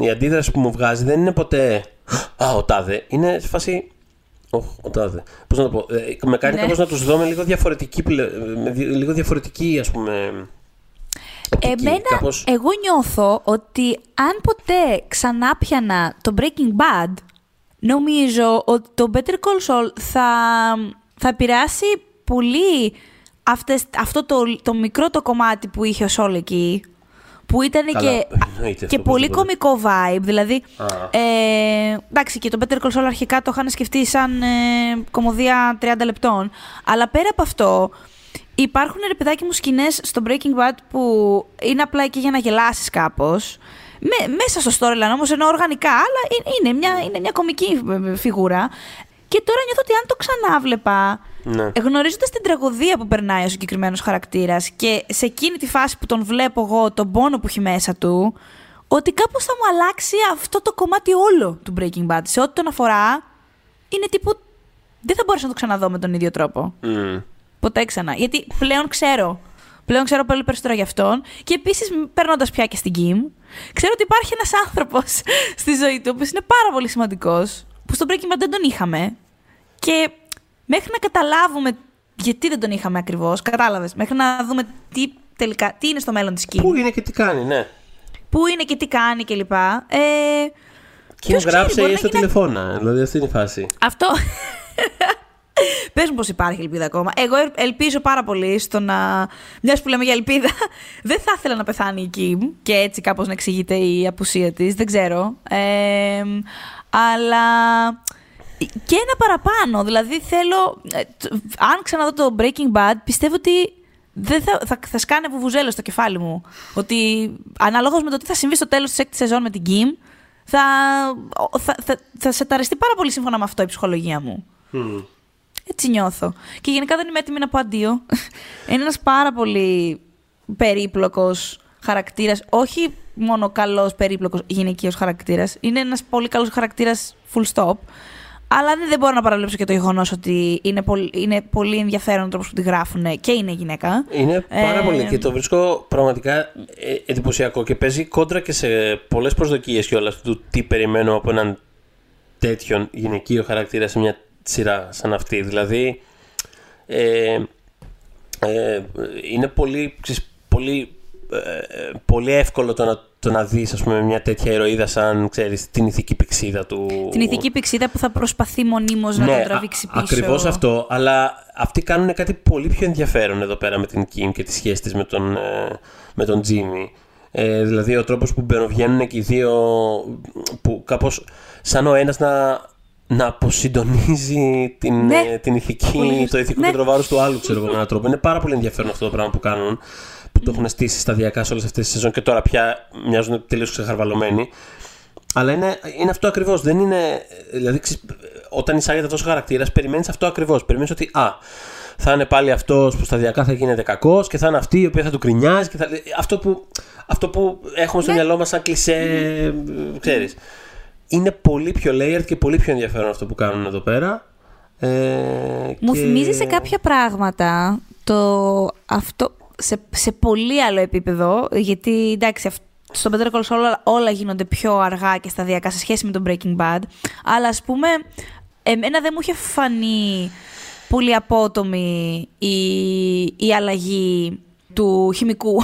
η, η αντίδραση που μου βγάζει δεν είναι ποτέ «Α, ο τάδε». Είναι σε φάση Ωχ, ο τάδε. Πώς να το πω. Ε, με κάνει Ναι. κάπως να τους δω με λίγο διαφορετική, πλε- με δι- λίγο διαφορετική ας πούμε. οπτική. Εμένα, Κάπως- εγώ νιώθω ότι αν ποτέ ξανά πιανα το Breaking Bad, νομίζω ότι το Better Call Saul θα, θα επηρεάσει πολύ αυτές, αυτό το, το μικρό το κομμάτι που είχε ο Saul εκεί, που ήταν Καλά, και, εννοείται και αυτό, πολύ οπωσδήποτε. κομικό vibe. Δηλαδή, Α. ε, εντάξει, και το Better Call Saul αρχικά το είχαν σκεφτεί σαν ε, κομμωδία 30 λεπτών. Αλλά πέρα από αυτό, υπάρχουν ρε παιδάκι μου σκηνές στο Breaking Bad που είναι απλά εκεί για να γελάσεις κάπως. Με, μέσα στο storyline όμως, ενώ οργανικά, αλλά είναι, είναι, μια, είναι μια κομική ε, φιγούρα. Και τώρα νιώθω ότι αν το ξανάβλεπα, Ναι. γνωρίζοντας την τραγωδία που περνάει ο συγκεκριμένος χαρακτήρας και σε εκείνη τη φάση που τον βλέπω εγώ, τον πόνο που έχει μέσα του, ότι κάπως θα μου αλλάξει αυτό το κομμάτι όλο του Breaking Bad. Σε ό,τι τον αφορά, είναι τύπου. Δεν θα μπορέσω να το ξαναδώ με τον ίδιο τρόπο. Μμ. Ποτέ ξανά. Γιατί πλέον ξέρω. Πλέον ξέρω πολύ περισσότερο για αυτόν. Και επίσης, παίρνοντα πια και στην Kim, ξέρω ότι υπάρχει ένας άνθρωπος στη ζωή του, ο οποίος είναι πάρα πολύ σημαντικός, που στο Breaking Bad δεν τον είχαμε. Και μέχρι να καταλάβουμε γιατί δεν τον είχαμε ακριβώς, κατάλαβες. Μέχρι να δούμε τι, τελικά, τι είναι στο μέλλον της Kim, Πού είναι και τι κάνει, ναι. πού είναι και τι κάνει κλπ. Ε, Και μου ποιος ξέρει, γράψε μπορεί ή να στο γίνει- τηλεφώνα. Δηλαδή αυτή είναι η φάση. Αυτό. Πες μου πω υπάρχει ελπίδα ακόμα. Εγώ ελ- ελπίζω πάρα πολύ στο να. Μιας που λέμε για ελπίδα, δεν θα ήθελα να πεθάνει η Κιμ και έτσι κάπως να εξηγείται η απουσία της. Δεν ξέρω. Ε, αλλά. Και ένα παραπάνω. Δηλαδή θέλω. ε, τ- Αν ξαναδώ το Breaking Bad, πιστεύω ότι δεν θα, θα, θα σκάνε βουβουζέλο στο κεφάλι μου. Ότι αναλόγως με το τι θα συμβεί στο τέλος της έκτης σεζόν με την Kim, θα, θα, θα, θα σε ταριστεί πάρα πολύ σύμφωνα με αυτό η ψυχολογία μου. Μμ. Έτσι νιώθω. Και γενικά δεν είμαι έτοιμη να πω αντίο. Είναι ένας πάρα πολύ περίπλοκος χαρακτήρας. Όχι μόνο καλός περίπλοκος γυναικείος χαρακτήρας. Είναι ένας πολύ καλός χαρακτήρας full stop. Αλλά δεν, δεν μπορώ να παραβλέψω και το γεγονός ότι είναι πολύ, είναι πολύ ενδιαφέρον ο τρόπος που τη γράφουν και είναι γυναίκα. Είναι πάρα Ε, πολύ και το βρίσκω πραγματικά ε, εντυπωσιακό και παίζει κόντρα και σε πολλές προσδοκίες κιόλας του τι περιμένω από έναν τέτοιον γυναικείο χαρακτήρα σε μια σειρά σαν αυτή. Δηλαδή, ε, ε, είναι πολύ, ξέρεις, πολύ, ε, ε, πολύ εύκολο το να, το να δεις ας πούμε, μια τέτοια ηρωίδα σαν ξέρεις, την ηθική πηξίδα του... Την ηθική πηξίδα που θα προσπαθεί μονίμως να τον τραβήξει πίσω. Ακριβώς Ναι, αυτό. Αλλά αυτοί κάνουν κάτι πολύ πιο ενδιαφέρον εδώ πέρα με την Kim και τη σχέση της με τον, ε, με τον Jimmy. Ε, δηλαδή ο τρόπος που μπαινοβγαίνουν και οι δύο που κάπως σαν ο ένας να, να αποσυντονίζει την, Ναι. ε, την ηθική, Πολύ το ηθικό ναι. κέντρο βάρους του άλλου ξέρω εγώ με έναν τρόπο. Είναι πάρα πολύ ενδιαφέρον αυτό το πράγμα που κάνουν που το έχουν στήσει σταδιακά σε όλες αυτές τις σεζόν και τώρα πια μοιάζουν τελείως ξεχαρβαλωμένοι. Αλλά είναι, είναι αυτό ακριβώς. Δεν είναι. Δηλαδή, ξέρεις, όταν εισάγεται αυτό ο χαρακτήρας, περιμένεις αυτό ακριβώς. Περιμένεις ότι α, θα είναι πάλι αυτός που σταδιακά θα γίνεται κακό και θα είναι αυτή η οποία θα του κρινιάζει. Και θα... αυτό, που, αυτό που έχουμε στο Ναι. μυαλό μας σαν κλισέ, ξέρεις. Είναι πολύ πιο layered και πολύ πιο ενδιαφέρον αυτό που κάνουν εδώ πέρα. Ε, Μου και- θυμίζει σε κάποια πράγματα το αυτό σε, σε πολύ άλλο επίπεδο, γιατί εντάξει, αυ- στο Better Call Saul όλα, όλα γίνονται πιο αργά και σταδιακά σε σχέση με το Breaking Bad, αλλά ας πούμε, εμένα δεν μου είχε φανεί πολύ απότομη η, η αλλαγή του χημικού.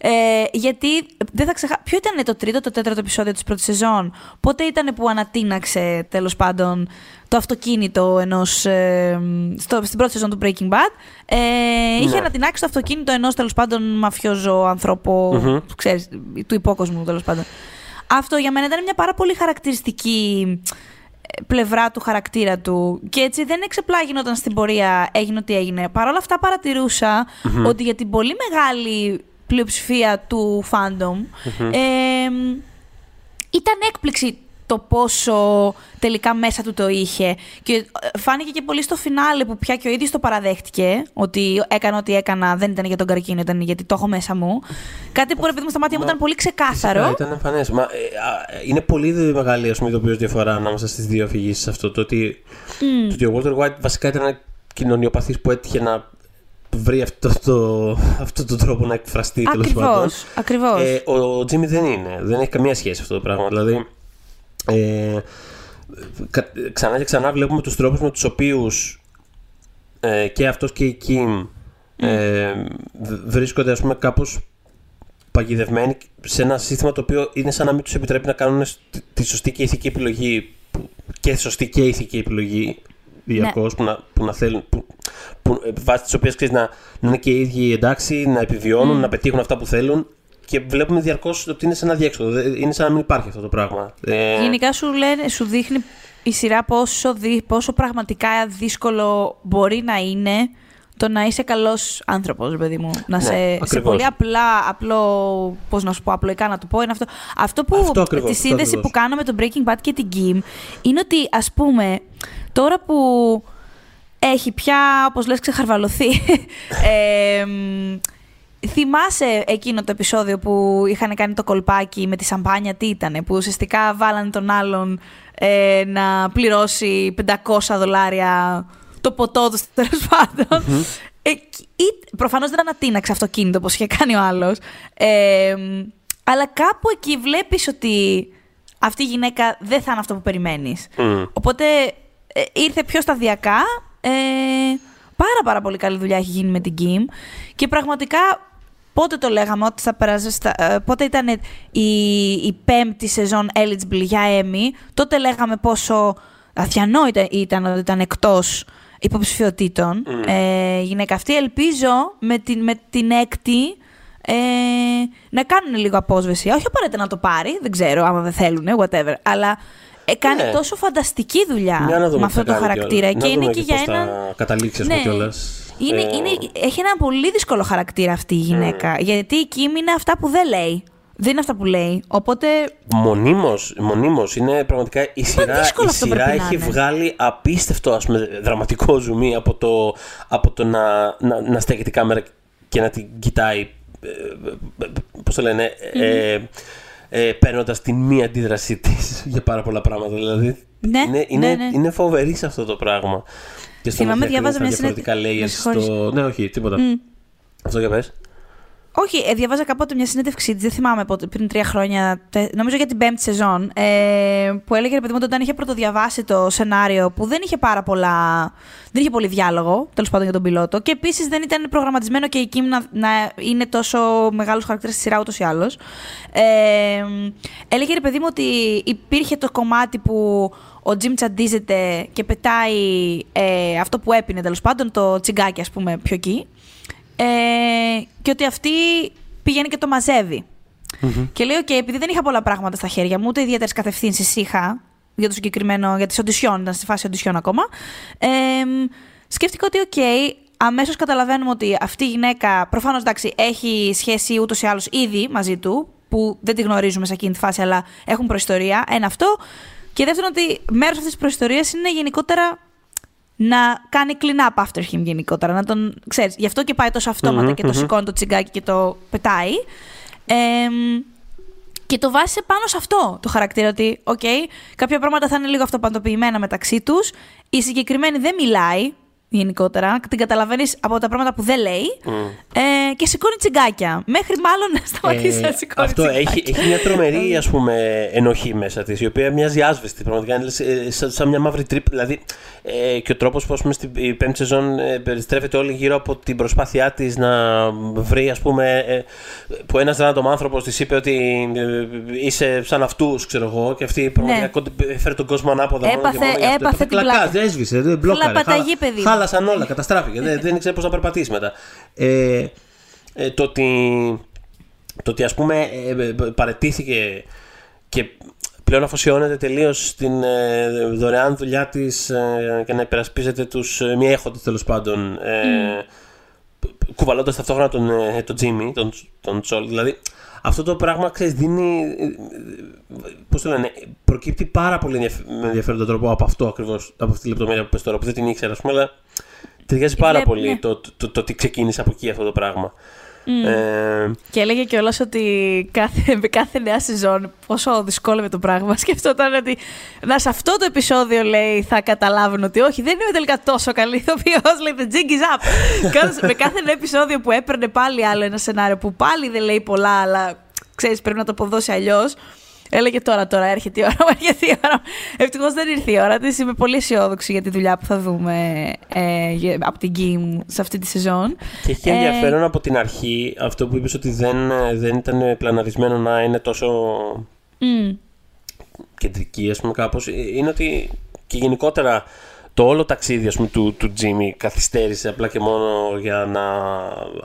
Ε, γιατί δεν θα ξεχάσω. Ποιο ήταν το τρίτο, το τέταρτο επεισόδιο της πρώτης σεζόν; Πότε ήταν που ανατείναξε τέλος πάντων το αυτοκίνητο ενός. Ε, στο, στην πρώτη σεζόν του Breaking Bad; Ε, Είχε Ναι. ανατινάξει το αυτοκίνητο ενός τέλος πάντων μαφιόζο ανθρώπου. Μμμ. ξέρεις, του υπόκοσμου τέλος πάντων. Αυτό για μένα ήταν μια πάρα πολύ χαρακτηριστική ε, πλευρά του χαρακτήρα του. Και έτσι δεν εξεπλάγει όταν στην πορεία έγινε ό,τι έγινε. Παρ' όλα αυτά παρατηρούσα ότι για την πολύ μεγάλη πλειοψηφία του fandom ε, ήταν έκπληξη το πόσο τελικά μέσα του το είχε. Και ε, φάνηκε και πολύ στο φινάλε που πια και ο ίδιος το παραδέχτηκε ότι έκανα ό,τι έκανα δεν ήταν για τον καρκίνο, ήταν γιατί το έχω μέσα μου. Κάτι που ρε παιδί μου στα μάτια μου Μα- ήταν πολύ Φυσικά, ξεκάθαρο. ήταν εμφανές. Μα, ε, α, είναι πολύ μεγάλη ας πούμε, ειδοποιώς διαφορά ανάμεσα στις δύο αφηγήσεις αυτό. Το ότι, το ότι ο Walter White βασικά ήταν ένα κοινωνιοπαθής που έτυχε να βρει αυτό το, αυτό το τρόπο να εκφραστεί τέλος πάντων. Ακριβώς, ακριβώς. Ε, ο, ο Τζίμι δεν είναι. Δεν έχει καμία σχέση αυτό το πράγμα. Δηλαδή. Ε, κα- ξανά και ξανά βλέπουμε τους τρόπους με τους οποίους ε, και αυτός και η Κιμ ε, β- βρίσκονται ας πούμε κάπως παγιδευμένοι σε ένα σύστημα το οποίο είναι σαν να μην τους επιτρέπει να κάνουν σ- τη σωστή και ηθική επιλογή που- και σωστή και ηθική επιλογή διαρκώς που, να, που να θέλουν που, που, ε, βάσει τις οποίες ξέρεις, να, να είναι και οι ίδιοι εντάξει, να επιβιώνουν, να πετύχουν αυτά που θέλουν και βλέπουμε διαρκώς ότι είναι σε ένα διέξοδο. Δεν- Είναι σαν να μην υπάρχει αυτό το πράγμα. Ε, Γενικά σου, λένε, σου δείχνει η σειρά πόσο, δι- πόσο πραγματικά δύσκολο μπορεί να είναι το να είσαι καλός άνθρωπος, παιδί μου. Να Ναι, σε, σε ακριβώς. πολύ απλά, απλό, πώς να σου πω, απλοϊκά να το πω, είναι αυτό. Αυτό που, Αυτό ακριβώς, τη αυτό σύνδεση ακριβώς. που κάνω με το Breaking Bad και την Kim, είναι ότι, ας πούμε, τώρα που έχει πια, όπως λες, ξεχαρβαλωθεί, ε, μ, Θυμάσαι εκείνο το επεισόδιο που είχαν κάνει το κολπάκι με τη σαμπάνια, τι ήτανε, που ουσιαστικά βάλανε τον άλλον ε, να πληρώσει 500 δολάρια το ποτό του, τέλος πάντων. Ε, ή, προφανώς δεν ανατείναξε αυτοκίνητο όπως είχε κάνει ο άλλος. Ε, αλλά κάπου εκεί βλέπεις ότι αυτή η γυναίκα δεν θα είναι αυτό που περιμένεις. μ. Οπότε ε, ήρθε πιο σταδιακά. Ε, πάρα πάρα πολύ καλή δουλειά έχει γίνει με την Kim. Και πραγματικά πότε το λέγαμε ότι θα περάσει. Στα, ε, πότε ήταν η, η πέμπτη σεζόν eligible για Emmy. Τότε λέγαμε πόσο αδιανόητα ήταν ότι ήταν εκτός υποψηφιωτήτων ε, η γυναίκα αυτή. Ελπίζω με την, με την έκτη ε, να κάνουν λίγο απόσβεση. Όχι απαραίτητα να το πάρει, δεν ξέρω, άμα δεν θέλουν, whatever. Αλλά ε, κάνει Ναι. τόσο φανταστική δουλειά Για να δούμε με τι αυτό θα το κάνει χαρακτήρα. κιόλας. Και Να είναι δούμε και για πώς έναν. θα καταλήξει, ας πούμε, κιόλας. Είναι, Ε, είναι, έχει ένα πολύ δύσκολο χαρακτήρα αυτή η γυναίκα. Γιατί η Κιμ είναι αυτά που δεν λέει. Δεν είναι αυτά που λέει. Οπότε. Μονίμως, μονίμως. Είναι πραγματικά η σειρά, δύσκολο η αυτό σειρά πρέπει να έχει είναι. βγάλει απίστευτο ας πούμε, δραματικό ζουμί από το, από το να, να, να στέκεται η κάμερα και να την κοιτάει. Ε, ε, πώς το λένε, ε, ε, παίρνοντας την μία αντίδρασή της για πάρα πολλά πράγματα. Δηλαδή, Ναι, είναι, είναι, ναι, ναι. είναι φοβερή σε αυτό το πράγμα. Και στο Θυμάμαι, να διάβαζα διακρίνει τα μια διαφορετικά συνέντευξη- layers με συγχωρείς. στο... Ναι, όχι, τίποτα. Αυτό για πες. Όχι, ε, διαβάζα κάποτε μια συνέντευξή τη, δεν θυμάμαι πότε, πριν τρία χρόνια, τε- νομίζω για την πέμπτη σεζόν, ε, που έλεγε ρε παιδί μου ότι όταν είχε πρωτοδιαβάσει το σενάριο που δεν είχε πάρα πολλά. δεν είχε πολύ διάλογο, τέλος πάντων για τον πιλότο, και επίσης δεν ήταν προγραμματισμένο και η Kim να, να είναι τόσο μεγάλος χαρακτήρας στη σειρά ούτως ή άλλως. Ε, έλεγε ρε παιδί μου ότι υπήρχε το κομμάτι που ο Τζιμ τσαντίζεται και πετάει ε, αυτό που έπινε τέλος πάντων, το τσιγκάκι, ας πούμε, πιο εκεί. Ε, και ότι αυτή πηγαίνει και το μαζεύει. Και λέει: Οκ, επειδή δεν είχα πολλά πράγματα στα χέρια μου, ούτε ιδιαίτερες κατευθύνσεις είχα για το συγκεκριμένο, για τις οντισιόν, ήταν στη φάση οντισιόν ακόμα. Ε, σκέφτηκα ότι, οκ, αμέσως καταλαβαίνουμε ότι αυτή η γυναίκα, προφανώς εντάξει, έχει σχέση ούτως ή άλλως ήδη μαζί του, που δεν τη γνωρίζουμε σε εκείνη τη φάση, αλλά έχουν προϊστορία. Ένα αυτό. Και δεύτερον, ότι μέρος αυτής της προϊστορίας είναι γενικότερα να κάνει clean up after him γενικότερα. Να τον, ξέρεις, γι' αυτό και πάει τόσο αυτόματα Μμμ, και το μμμ. σηκώνει το τσιγκάκι και το πετάει. Εμ, και το βάζει πάνω σε αυτό το χαρακτήρα ότι, οκ, κάποια πράγματα θα είναι λίγο αυτοπαντοποιημένα μεταξύ τους. Η συγκεκριμένη δεν μιλάει γενικότερα. Την καταλαβαίνεις από τα πράγματα που δεν λέει. Ε, και σηκώνει τσιγκάκια. Μέχρι μάλλον να σταματήσει Ε, να σηκώνει αυτό τσιγκάκια. έχει, έχει μια τρομερή ας πούμε, ενοχή μέσα της, η οποία μοιάζει άσβεστη. Πραγματικά είναι λες, ε, σαν, σαν μια μαύρη τρύπα. Δηλαδή, ε, και ο τρόπος που ας πούμε, στην η πέμπτη σεζόν ε, περιστρέφεται όλη γύρω από την προσπάθειά της να βρει, ας πούμε, ε, που ένας random άνθρωπος της είπε ότι ε, είσαι σαν αυτούς, ξέρω εγώ, και αυτή πραγματικά κόντε- φέρει τον κόσμο ανάποδα. μόνο και Ναι. Έπαθε- μόνο για αυτό. έπαθε την κλακά, πλάκα. δεν έσβησε, δεν μπλόκαρε. Χλαπαταγή, χάλα- παιδί μου. Χάλασαν όλα, καταστράφηκε. δεν, δεν ήξερε πώς να περπατήσει μετά. Ε, ε, το ότι το ότι ας πούμε ε, ε, παρετήθηκε και πλέον αφοσιώνεται τελείως στην ε, δωρεάν δουλειά της ε, και να υπερασπίζεται τους ε, μη έχοντες τέλος πάντων ε, κουβαλώντας ταυτόχρονα τον, ε, τον Τζίμι, τον, τον Τσόλ δηλαδή αυτό το πράγμα ξέρεις δίνει ε, ε, πώς το λένε προκύπτει πάρα πολύ ενδιαφ- με ενδιαφέροντα τρόπο από αυτό ακριβώς από αυτή τη λεπτομέρεια που πες τώρα που δεν την ήξερα ας πούμε αλλά Ταιριάζει πάρα Βλέπω, πολύ ναι. το, το, το, το ότι ξεκίνησε από εκεί αυτό το πράγμα. Ε, Και έλεγε κιόλας ότι κάθε, με κάθε νέα σεζόν πόσο δυσκόλευε το πράγμα. Σκεφτόταν ότι να σε αυτό το επεισόδιο λέει θα καταλάβουν ότι όχι, δεν είμαι τελικά τόσο καλή ηθοποιός. Λέει the jig is up. Κάθε- με κάθε νέο επεισόδιο που έπαιρνε πάλι άλλο ένα σενάριο που πάλι δεν λέει πολλά, αλλά ξέρεις πρέπει να το αποδώσει αλλιώς. Έλεγε τώρα, τώρα έρχεται η ώρα μου, έρχεται η ώρα μου. Ευτυχώς δεν ήρθε η ώρα της. Είμαι πολύ αισιόδοξη για τη δουλειά που θα δούμε ε, για- από την Kim σε αυτή τη σεζόν. και έχει Ε, ενδιαφέρον από την αρχή αυτό που είπες ότι δεν, ε, δεν ήταν πλαναρισμένο να είναι τόσο μμ. κεντρική, ας πούμε, κάπως, ε, είναι ότι και γενικότερα το όλο ταξίδι ας πούμε, του, του Jimmy καθυστέρησε απλά και μόνο για να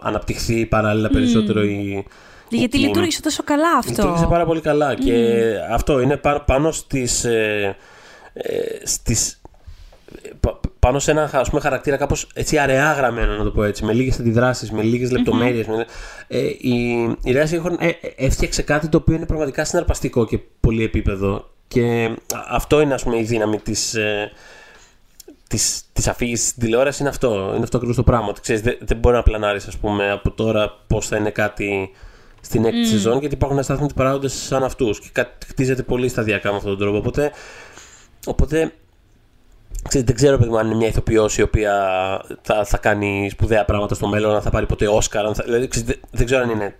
αναπτυχθεί παράλληλα περισσότερο η. η Γιατί Kim. λειτουργήσε τόσο καλά αυτό. Λειτουργήσε πάρα πολύ καλά και αυτό είναι πά- πάνω στις, ε, ε, στις πα- πάνω σε ένα ας πούμε, χαρακτήρα κάπως έτσι αραιά γραμμένο να το πω έτσι με λίγες αντιδράσεις, με λίγες λεπτομέρειες με, ε, η, η Ρέας Ήχορν ε, ε, έφτιαξε κάτι το οποίο είναι πραγματικά συναρπαστικό και πολύ επίπεδο και α- αυτό είναι ας πούμε η δύναμη της, ε, της, της αφήγησης στην τηλεόραση είναι αυτό, είναι αυτό ακριβώς το πράγμα ότι ξέρεις δεν, δεν μπορεί να πλανάρεις ας πούμε από τώρα πώς θα είναι κάτι στην έκτη σεζόν γιατί υπάρχουν αστάθμιτοι παράγοντες σαν αυτούς και κάτι χτίζεται πολύ σταδιακά με αυτόν τον τρόπο οπότε, οπότε Ξέρετε, δεν ξέρω παιδί μου, αν είναι μια ηθοποιός η οποία θα, θα κάνει σπουδαία πράγματα στο μέλλον, αν θα πάρει ποτέ Όσκαρ. Αν θα, δηλαδή, ξέρετε, δεν, δεν ξέρω αν είναι.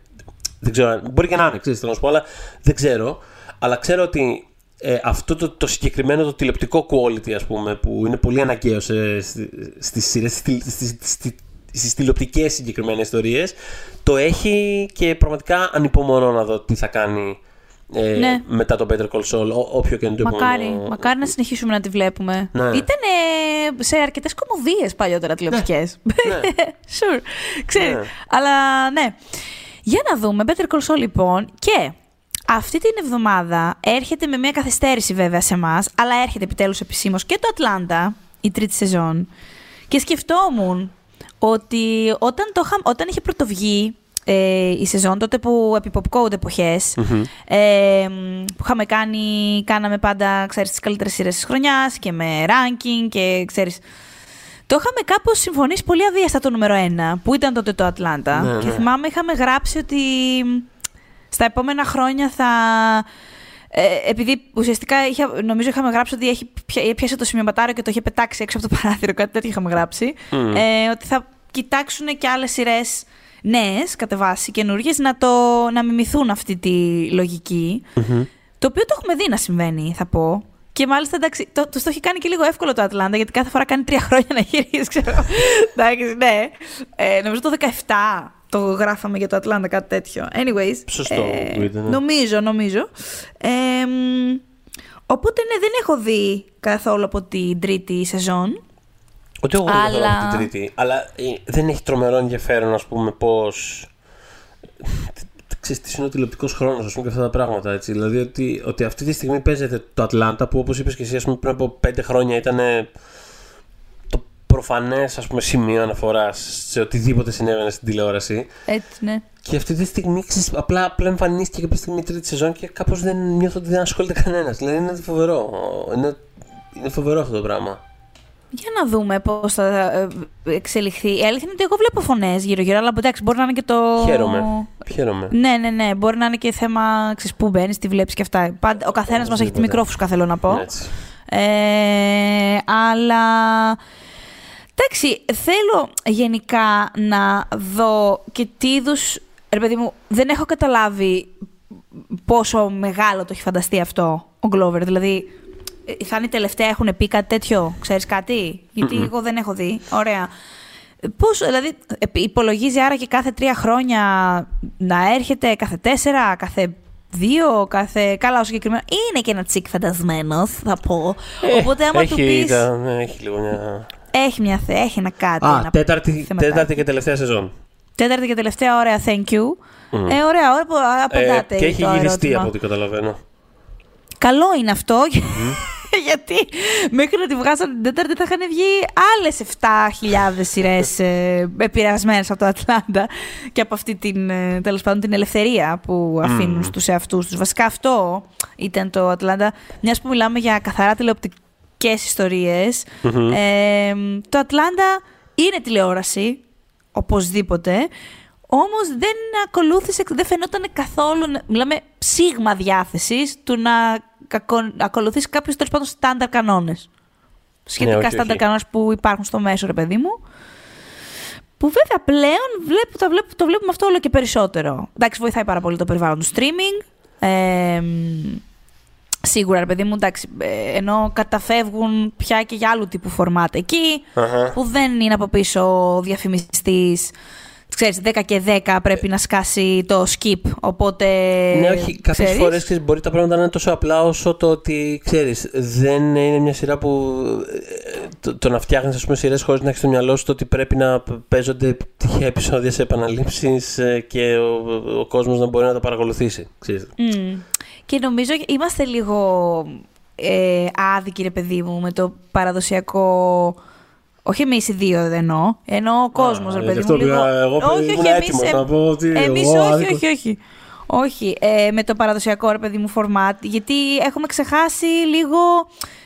Δεν ξέρω, αν- μπορεί και να είναι, ξέρετε, θέλω να σου πω, αλλά δεν ξέρω. Αλλά ξέρω ότι ε, αυτό το, το συγκεκριμένο το τηλεοπτικό quality, ας πούμε, που είναι πολύ αναγκαίο σε, στι- στις σειρές, στις, στις, στις, στις τηλεοπτικές συγκεκριμένες ιστορίες, το έχει και πραγματικά ανυπομονώ να δω τι θα κάνει ε, Ναι. μετά το Better Call Saul, ό, όποιο και είναι το Μακάρι, επόμενο- μακάρι να συνεχίσουμε να τη βλέπουμε. Ναι. Ήταν σε αρκετές κομμωδίες παλιότερα τηλεοπτικές. sure. Ξέρεις. Ναι. Αλλά ναι. Για να δούμε. Better Call Saul λοιπόν. Και αυτή την εβδομάδα έρχεται με μια καθυστέρηση βέβαια σε εμάς, αλλά έρχεται επιτέλους επισήμως και το Ατλάντα, η τρίτη σεζόν. Και σκεφτόμουν ότι όταν, το είχα, όταν είχε πρωτοβγεί ε, η σεζόν, τότε που επί pop code εποχές, ε, που είχαμε κάνει, κάναμε πάντα, ξέρεις, τις καλύτερες σειρές της χρονιάς και με ranking και ξέρεις, το είχαμε κάπως συμφωνήσει πολύ αβίαστα το νούμερο 1, που ήταν τότε το Ατλάντα. Ναι, και ναι. θυμάμαι είχαμε γράψει ότι στα επόμενα χρόνια θα... Ε, επειδή ουσιαστικά είχα, νομίζω είχαμε γράψει ότι έχει πια- πιάσει το σημειωματάριο και το είχε πετάξει έξω από το παράθυρο, κάτι τέτοιο είχαμε γράψει. Μμμ. Ε, ότι θα κοιτάξουν και άλλες σειρές νέες, κατά βάση, καινούργιες, να, το, να μιμηθούν αυτή τη λογική Το οποίο το έχουμε δει να συμβαίνει, θα πω. Και μάλιστα εντάξει, το, τους το έχει κάνει και λίγο εύκολο το Ατλάντα, γιατί κάθε φορά κάνει τρία χρόνια να γυρίσει, ξέρω. εντάξει, ναι. Ε, νομίζω το 17 το γράφαμε για το Ατλάντα, κάτι τέτοιο. Anyways. Σωστό που ήταν, ναι. Νομίζω, νομίζω. Ε, μ, οπότε ναι, δεν έχω δει καθόλου από την τρίτη σεζόν. Ούτε εγώ δεν Αλλά- Αλλά... από την τρίτη. Αλλά ε, δεν έχει τρομερό ενδιαφέρον, ας πούμε, πώς. Ξέρεις τι είναι ο τηλεοπτικός χρόνος, ας πούμε, και αυτά τα πράγματα. Έτσι. Δηλαδή ότι, ότι αυτή τη στιγμή παίζεται το Ατλάντα που, όπως είπες και εσύ, ας πούμε, πριν από πέντε χρόνια ήταν το προφανές σημείο αναφοράς σε οτιδήποτε συνέβαινε στην τηλεόραση. Έτσι, ναι. Και αυτή τη στιγμή ξέρεις, απλά, απλά εμφανίστηκε κάποια στιγμή η τρίτη σεζόν και κάπως δεν νιώθω ότι δεν ασχολείται κανένας. Δηλαδή είναι φοβερό. Είναι, είναι φοβερό αυτό το πράγμα. Για να δούμε πώς θα ε, εξελιχθεί. Η αλήθεια είναι ότι εγώ βλέπω φωνές γύρω-γύρω, αλλά εντάξει, μπορεί να είναι και το. Χαίρομαι. Χαίρομαι. Ναι, ναι, ναι. Μπορεί να είναι και θέμα ξέρεις, πού μπαίνεις, τι βλέπεις και αυτά. Πάντα, ο καθένας μας έχει τη Οπωσδήποτε. μικρόφουσκα, θέλω να πω. Έτσι. Ε, αλλά. Εντάξει, θέλω γενικά να δω και τι είδου. Ρε παιδί μου, δεν έχω καταλάβει πόσο μεγάλο το έχει φανταστεί αυτό ο Γκλόβερ. Δηλαδή, ε, θα είναι η τελευταία, έχουν πει κάτι τέτοιο; Ξέρεις κάτι, Γιατί εγώ δεν έχω δει. Ωραία. Πώς, δηλαδή, ε, υπολογίζει άρα και κάθε τρία χρόνια να έρχεται, κάθε τέσσερα, κάθε δύο, κάθε. Καλά, ο συγκεκριμένος. Είναι και ένα τσικ φαντασμένος, θα πω. Οπότε, άμα του έχει, πει. τα- ναι, έχει λίγο μια. Έχει μια θε, έχει ένα κάτι. Α, ένα τέταρτη, θεματάκι. τέταρτη και τελευταία σεζόν. Τέταρτη και τελευταία, ωραία, thank you. Ε, ωραία, ωραία, που απαντάτε. Ε, και έχει το γυριστεί ερώτημα. από ό,τι καταλαβαίνω. Καλό είναι αυτό, γιατί μέχρι να τη βγάζαν την τέταρτη θα είχαν βγει άλλες 7.000 σειρές ε, επηρεασμένες από το Ατλάντα και από αυτή την, ε, τέλος πάντων, την ελευθερία που αφήνουν στους εαυτούς τους. Βασικά αυτό ήταν το Ατλάντα. Μιας που μιλάμε για καθαρά τηλεοπτικές ιστορίες, ε, το Ατλάντα είναι τηλεόραση, οπωσδήποτε, Όμως δεν ακολούθησε, δεν φαινόταν καθόλου. Μιλάμε ψήγμα διάθεσης του να ακολουθήσει κάποιο τέλος πάντων στάνταρ κανόνες. Σχετικά ναι, στάνταρ κανόνες που υπάρχουν στο μέσο, ρε παιδί μου. Που βέβαια πλέον βλέπω, το, βλέπω, το βλέπουμε αυτό όλο και περισσότερο. Εντάξει, βοηθάει πάρα πολύ το περιβάλλον του streaming. Ε, σίγουρα, ρε παιδί μου, εντάξει, ε, ενώ καταφεύγουν πια και για άλλου τύπου φορμάτα που δεν είναι από πίσω διαφημιστής ξέρεις, 10 και 10 πρέπει να σκάσει το skip, οπότε... Ναι, όχι, κάποιες φορές μπορεί τα πράγματα να είναι τόσο απλά όσο το ότι, ξέρεις, δεν είναι μια σειρά που ε, το, το να φτιάχνεις, ας πούμε, σειρές χωρίς να έχεις στο μυαλό σου το ότι πρέπει να παίζονται τυχαία επεισόδια σε επαναλήψεις ε, και ο, ο κόσμος να μπορεί να τα παρακολουθήσει, ξέρεις. Mm. Και νομίζω είμαστε λίγο ε, άδικοι, ρε παιδί μου, με το παραδοσιακό όχι εμείς οι δύο δεν εννοώ. Εννοώ ο κόσμος, ρε παιδί μου. Λίγο... Εγώ όχι, όχι, έτοιμος να πω ότι. Εμείς όχι, όχι, όχι. Όχι, ε, με το παραδοσιακό ρε παιδί μου φορμάτ, γιατί έχουμε ξεχάσει λίγο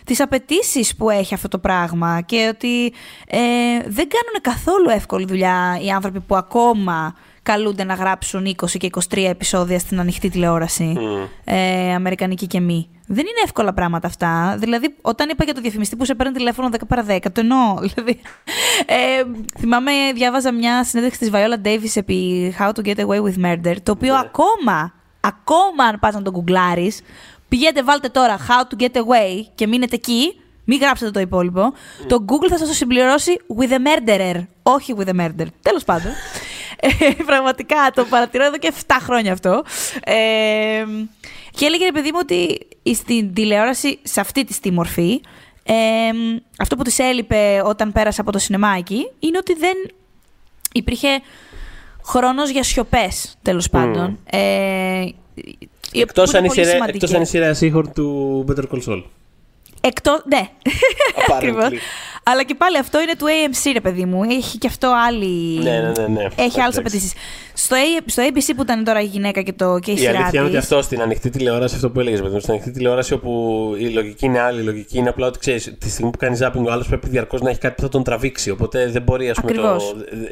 τις απαιτήσεις που έχει αυτό το πράγμα και ότι ε, δεν κάνουν καθόλου εύκολη δουλειά οι άνθρωποι που ακόμα καλούνται να γράψουν 20 και 23 επεισόδια στην ανοιχτή τηλεόραση, mm. ε, αμερικανική και μη. Δεν είναι εύκολα πράγματα αυτά. Δηλαδή, όταν είπα για το διαφημιστή που σε παίρνει τηλέφωνο 10 παρα 10, το εννοώ. Δηλαδή, ε, θυμάμαι, διάβαζα μια συνέντευξη της Viola Davis επί How to Get Away with Murder, το οποίο ναι. ακόμα, ακόμα αν πας να το γκουγκλάρεις, πηγαίνετε, βάλτε τώρα How to Get Away και μείνετε εκεί, μην γράψετε το υπόλοιπο. Mm. Το Google θα σας το συμπληρώσει with a murderer, όχι with a murder. Τέλος πάντων. Ε, πραγματικά το παρατηρώ εδώ και 7 χρόνια αυτό. Ε, και έλεγε, παιδί μου, ότι στην τηλεόραση, σε αυτή τη τη μορφή, ε, αυτό που της έλειπε όταν πέρασε από το σινεμάκι είναι ότι δεν υπήρχε χρόνος για σιωπές, τέλος πάντων. Ε, εκτός, αν η σειρά του Better Call Saul. Εκτό. Ναι. Ακριβώς. Αλλά και πάλι αυτό είναι του AMC, ρε παιδί μου. Έχει και αυτό άλλη. Ναι, ναι, ναι. ναι. Έχει άλλες απαιτήσεις. Στο, στο ABC που ήταν τώρα η γυναίκα και, το, και η, η σειρά. Η αλήθεια είναι ότι αυτό στην ανοιχτή τηλεόραση, αυτό που έλεγες, παιδί μου, στην ανοιχτή τηλεόραση όπου η λογική είναι άλλη. Η λογική είναι απλά ότι ξέρεις, τη στιγμή που κάνεις zapping, ο άλλος πρέπει διαρκώς να έχει κάτι που θα τον τραβήξει. Οπότε δεν μπορεί, ας πούμε. Το...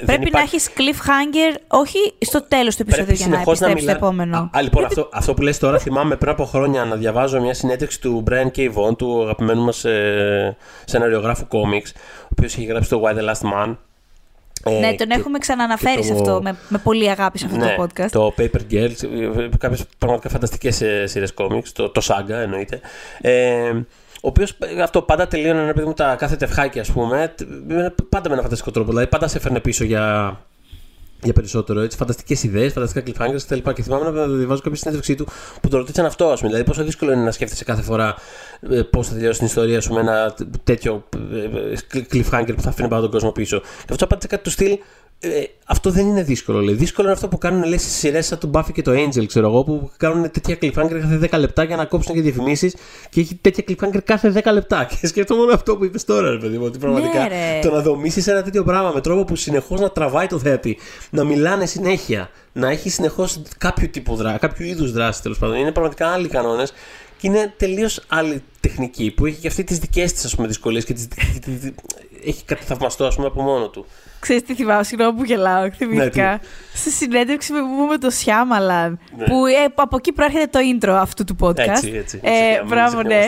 Πρέπει να έχεις cliffhanger, όχι στο τέλος του επεισόδου για να επιστρέψεις το επόμενο. Α, λοιπόν, αυτό, αυτό που λες τώρα θυμάμαι πριν από χρόνια να διαβάζω μια συνέντευξη του Brian K. Vaughan, του αγαπημένου μα ε, σεναριογράφου κόμιξ, ο οποίος έχει γράψει το Why the Last Man ε, ναι, τον έχουμε ξαναναφέρει το... σε αυτό με, με πολύ αγάπη σε αυτό ναι, το podcast. Το Paper Girls, κάποιες πραγματικά φανταστικές ε, σειρές κόμιξ, το, το Saga εννοείται. Ε, ο οποίος αυτό πάντα τελείωνε ένα παιδί μου τα κάθε τευχάκια, ας πούμε, πάντα με ένα φανταστικό τρόπο. Δηλαδή πάντα σε έφερνε πίσω για για περισσότερο έτσι, φανταστικές ιδέες, φανταστικά cliffhangers κτλ. Και θυμάμαι να διαβάζω κάποια συνέντευξή του που το ρωτήσαν αυτό, ας πούμε. Δηλαδή, πόσο δύσκολο είναι να σκέφτεσαι κάθε φορά ε, πώς θα τελειώσει την ιστορία σου με ένα τέτοιο ε, ε, cliffhanger που θα αφήνει πάνω τον κόσμο πίσω. Και αυτό απάντησε κάτι του στυλ ε, αυτό δεν είναι δύσκολο. Λέει. Δύσκολο είναι αυτό που κάνουν λέει, στι σειρές σαν τον Buffy και το Angel, ξέρω εγώ, που κάνουν τέτοια cliffhanger κάθε 10 λεπτά για να κόψουν και διαφημίσεις και έχει τέτοια cliffhanger κάθε 10 λεπτά. Και σκέφτομαι μόνο αυτό που είπες τώρα, ρε παιδί μου, ότι πραγματικά ναι, το να δομήσεις ένα τέτοιο πράγμα με τρόπο που συνεχώς να τραβάει το θέατη, να μιλάνε συνέχεια, να έχει συνεχώς κάποιο τύπο δράση, κάποιο είδους δράση τέλος πάντων. Είναι πραγματικά άλλοι κανόνες και είναι τελείως άλλη τεχνική που έχει και αυτή τις δικές της δυσκολίες και τις, έχει κάτι θαυμαστό ας πούμε, από μόνο του. Ξέρεις τι θυμάμαι, συγγνώμη που γελάω, θυμήθηκα. Ναι, Στη συνέντευξη μου με το Σιάμαλαν, ναι. που ε, από εκεί προέρχεται το intro αυτού του podcast. Έτσι, έτσι. Ε, μπράβο, ναι.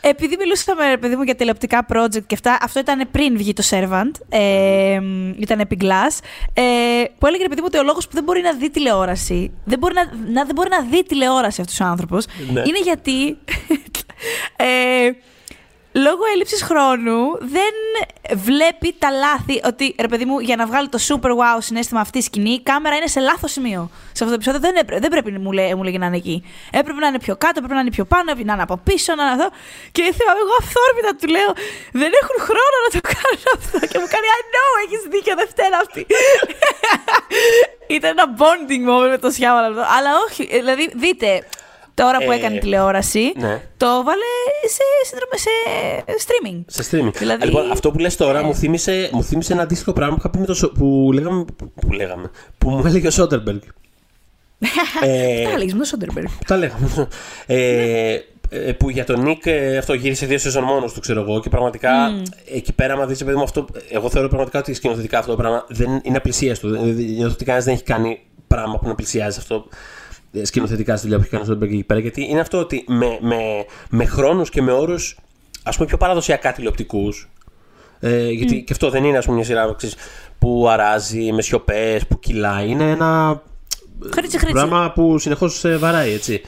Επειδή μιλούσαμε, παιδί μου, για τηλεοπτικά project και αυτά, αυτό ήταν πριν βγει το Servant, ε, ήταν επί Glass, ε, που έλεγε, παιδί μου, ότι ο λόγος που δεν μπορεί να δει τηλεόραση, δεν μπορεί να, να δεν μπορεί να δει τηλεόραση αυτός ο άνθρωπος, ναι. είναι γιατί... ε, λόγω έλλειψης χρόνου δεν βλέπει τα λάθη. Ότι ρε παιδί μου, για να βγάλει το super wow συνέστημα αυτή η σκηνή, η κάμερα είναι σε λάθος σημείο. Σε αυτό το επεισόδιο δεν, έπρεπε, δεν πρέπει μου, λέει, μου λέγει να είναι εκεί. Έπρεπε να είναι πιο κάτω, έπρεπε να είναι πιο πάνω, να είναι από πίσω, να είναι αυτό. Και θυμάμαι εγώ αυθόρμητα του λέω: Δεν έχουν χρόνο να το κάνουν αυτό. Και μου κάνει: I know, έχεις δίκιο, Δευτέρα αυτή. Ήταν ένα bonding moment με το Σιάμα. Αλλά όχι, δηλαδή δείτε, τώρα που ε, έκανε τηλεόραση, ναι. το βάλε σε, σε, streaming. Σε streaming. Δηλαδή... Λοιπόν, αυτό που λες τώρα μου, θύμισε, μου θύμισε ένα αντίστοιχο πράγμα που, με το, που, λέγαμε, που, λέγαμε, που μου έλεγε ο Σόντερμπεργκ. ε, τα λέγαμε, ο Σόντερμπεργκ; Τα λέγαμε. Ε, ε, που για τον Νίκ ε, αυτό γύρισε δύο σεζόν μόνος του, ξέρω εγώ. Και πραγματικά εκεί πέρα, άμα δεις, παιδί μου, αυτό. Εγώ θεωρώ πραγματικά ότι σκηνοθετικά αυτό το πράγμα δεν είναι απλησίαστο. Νιώθω ότι κανένας δεν έχει κάνει πράγμα που να πλησιάζει αυτό ε, σκηνοθετικά στη δουλειά που έχει κάνει στον εκεί πέρα. Γιατί είναι αυτό ότι με, με, με χρόνους και με όρους ας πούμε πιο παραδοσιακά τηλεοπτικούς. Ε, γιατί και αυτό δεν είναι ας πούμε, μια σειρά ξέρεις, που αράζει με σιωπές, που κυλάει. Είναι ένα Χρήτσι, χρήτσι. πράγμα που συνεχώς βαράει, έτσι.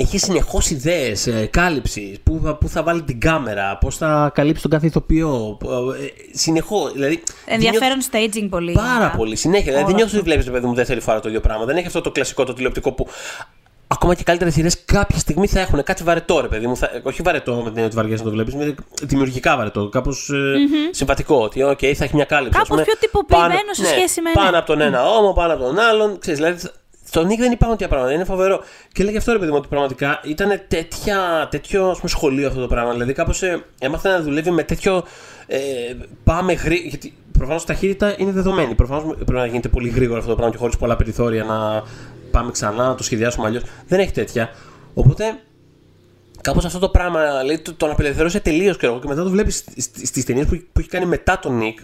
Έχει συνεχώς ιδέες, κάλυψης, πού, θα- πού θα βάλει την κάμερα, πώς θα καλύψει τον κάθε ηθοποιό. Συνεχώς. Δηλαδή, δεν Ενδιαφέρον staging πολύ. Πάρα γενικά. πολύ, συνέχεια. Δηλαδή δεν Όλο νιώθω ότι βλέπεις το παιδί μου δεύτερη φορά το ίδιο πράγμα. Δεν έχει αυτό το κλασικό το τηλεοπτικό που ακόμα και καλύτερες σειρές κάποια στιγμή θα έχουν κάτι βαρετό, ρε παιδί μου. Θα, όχι βαρετό με την έννοια ότι βαριέσαι να το βλέπεις, με δημιουργικά βαρετό. Κάπως συμβατικό. Ότι, οκ, θα έχει μια κάλυψη. ας Κάπως πούμε, πιο τυποποιημένο πάνω- σε ναι, σχέση με- Πάνω ναι. από τον ένα ώμο, πάνω από τον άλλον. Ξέρεις, δηλαδή, στον Νίκ δεν υπάρχουν τέτοια πράγματα. Είναι φοβερό. Και έλεγε αυτό ρε παιδί μου ότι πραγματικά ήταν τέτοια, τέτοιο ας πούμε, σχολείο αυτό το πράγμα. Δηλαδή κάπως ε, έμαθε να δουλεύει με τέτοιο. Ε, πάμε γρήγορα. Γιατί προφανώς ταχύτητα είναι δεδομένη. Προφανώς πρέπει να γίνεται πολύ γρήγορα αυτό το πράγμα και χωρίς πολλά περιθώρια να πάμε ξανά, να το σχεδιάσουμε αλλιώς. Δεν έχει τέτοια. Οπότε Κάπως αυτό το πράγμα δηλαδή, το- τον απελευθερώσε τελείως και εγώ. Και μετά το βλέπεις στις ταινίες που, που έχει κάνει μετά τον Νικ.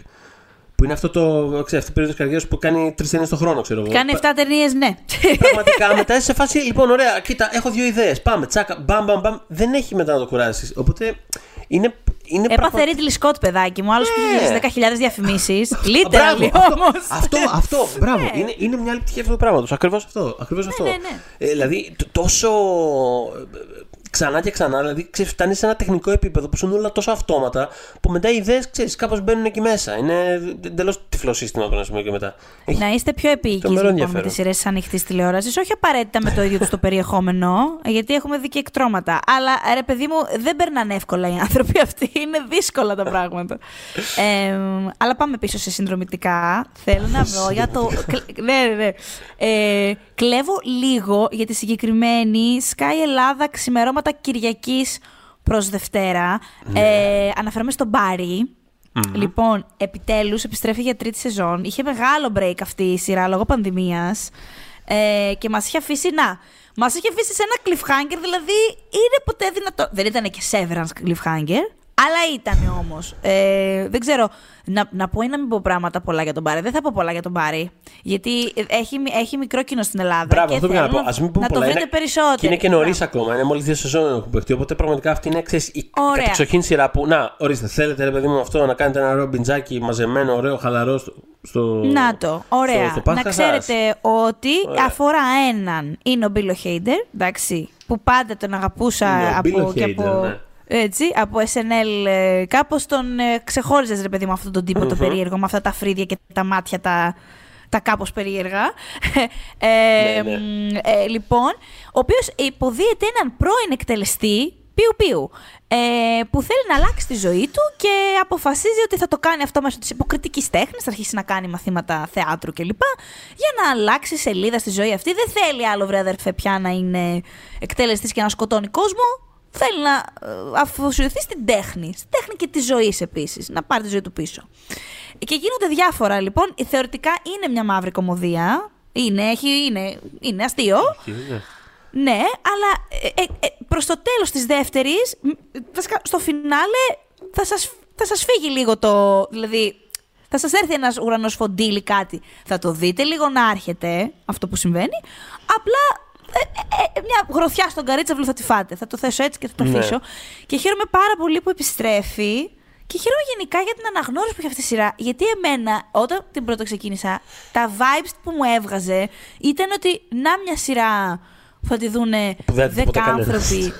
Που είναι αυτό το. Ξέρεις, αυτή η περίοδος καριέρας που κάνει τρεις ταινίες το χρόνο, ξέρω εγώ. Κάνει 7 ταινίες, ναι. Πραγματικά μετά είσαι σε φάση, λοιπόν, ωραία, κοίτα, έχω δύο ιδέες. Πάμε, τσάκα, μπαμ, μπαμ, μπαμ. Δεν έχει μετά να το κουράσει. Οπότε είναι. είναι Έπαθε πραγμα- Ρίτλι Σκότ, παιδάκι μου. Άλλος Ναι. που είχε 10.000 διαφημίσεις. Α, μπράβο, Literally αυτό, όμως. αυτό, αυτό, μπράβο. Είναι, είναι μια άλλη πτυχή αυτού του πράγματος. Ακριβώς αυτό. Ακριβώς αυτό. ναι, ναι. Ε, δηλαδή, τ- τόσο. Ε, Ξανά και ξανά, δηλαδή ξέρεις, φτάνει σε ένα τεχνικό επίπεδο που σου είναι όλα τόσο αυτόματα που μετά οι ιδέες κάπως μπαίνουν εκεί μέσα. Είναι εντελώς τυφλό σύστημα από ένα σημείο και μετά. Έχει- Να είστε πιο επίοικοι Τρομερό λοιπόν, με ενδιαφέρον. τις σειρές της ανοιχτής τηλεόρασης. Όχι απαραίτητα με το ίδιο τους το περιεχόμενο, γιατί έχουμε δει και εκτρώματα. Αλλά ρε παιδί μου, δεν περνάνε εύκολα οι άνθρωποι αυτοί. Είναι δύσκολα τα πράγματα. Ε, αλλά πάμε πίσω σε συνδρομητικά. Θέλω να βρω για το. κλ- ναι, ναι, ναι. Ε, κλέβω λίγο για τη συγκεκριμένη Sky Ελλάδα ξημερώματα Κυριακής προς Δευτέρα. Ε, αναφέρομαι στον Μπάρι. Λοιπόν, επιτέλους επιστρέφει για τρίτη σεζόν. Είχε μεγάλο break αυτή η σειρά λόγω πανδημίας. Ε, και μας είχε αφήσει, να, μας είχε αφήσει σε ένα cliffhanger, δηλαδή είναι ποτέ δυνατό. Δεν ήταν και severance cliffhanger, αλλά ήταν όμως. Ε, δεν ξέρω, να, να πω ή να μην πω πράγματα πολλά για τον Μπάρι. Δεν θα πω πολλά για τον Μπάρι, γιατί έχει, έχει μικρό κοινό στην Ελλάδα. Μπράβο, και αυτό πήγα να πω. θέλω Α μην πούμε να πολλά. το βρείτε είναι, περισσότερο. Και είναι και νωρίς ακόμα. Είναι μόλις δύο σεζόν έχουν παιχτεί. Οπότε πραγματικά αυτή είναι ξέρεις, η Ωραία. κατεξοχήν σειρά που. Να, ορίστε, θέλετε ρε παιδί μου αυτό να κάνετε ένα ρομπιντζάκι μαζεμένο, ωραίο, χαλαρό στο. στο Να το, ωραία. στο- στο Πάσχα να σας. ξέρετε ότι Ωραία. αφορά έναν. Είναι ο Μπίλο Χέιντερ, εντάξει, που πάντα τον αγαπούσα Είναι ο από, Μπίλο και Χέιντερ, από, ναι. Έτσι, από SNL. Ε, κάπως τον ε, ξεχώριζες, ρε παιδί μου, αυτόν τον τυπο το περίεργο, με αυτά τα φρύδια και τα μάτια τα, τα κάπως περίεργα. ε, Ναι, ναι. μ, ε, λοιπόν, ο οποίος υποδίεται έναν πρώην εκτελεστή, πιου πιου, ε, που θέλει να αλλάξει τη ζωή του και αποφασίζει ότι θα το κάνει αυτό μέσω της υποκριτικής τέχνης, θα αρχίσει να κάνει μαθήματα θεάτρου κλπ. Για να αλλάξει σελίδα στη ζωή αυτή. Δεν θέλει άλλο βρε αδερφέ πια να είναι εκτελεστής και να σκοτώνει κόσμο. Θέλει να ε, αφοσιωθεί στην τέχνη. Στην τέχνη και τη ζωή επίσης. Να πάρει τη ζωή του πίσω. Και γίνονται διάφορα λοιπόν. Θεωρητικά είναι μια μαύρη κομμωδία. Είναι, έχει, είναι, είναι αστείο. Ναι. Ναι, αλλά ε, ε, ε, προς το τέλος της δεύτερης, μ, βασικά στο φινάλε θα σας, θα σας φύγει λίγο το... Δηλαδή, θα σας έρθει ένας ουρανός φοντίλι κάτι. Θα το δείτε λίγο να έρχεται αυτό που συμβαίνει. Απλά ε, ε, ε, μια γροθιά στον καρίτσαβλο θα τη φάτε. Θα το θέσω έτσι και θα το Ναι. αφήσω. Και χαίρομαι πάρα πολύ που επιστρέφει. Και χαίρομαι γενικά για την αναγνώριση που έχει αυτή η σειρά. Γιατί εμένα, όταν την πρώτα ξεκίνησα, τα vibes που μου έβγαζε ήταν ότι να μια σειρά που θα τη δούνε Που δεν θα τη δει ποτέ 10 κανένας. άνθρωποι.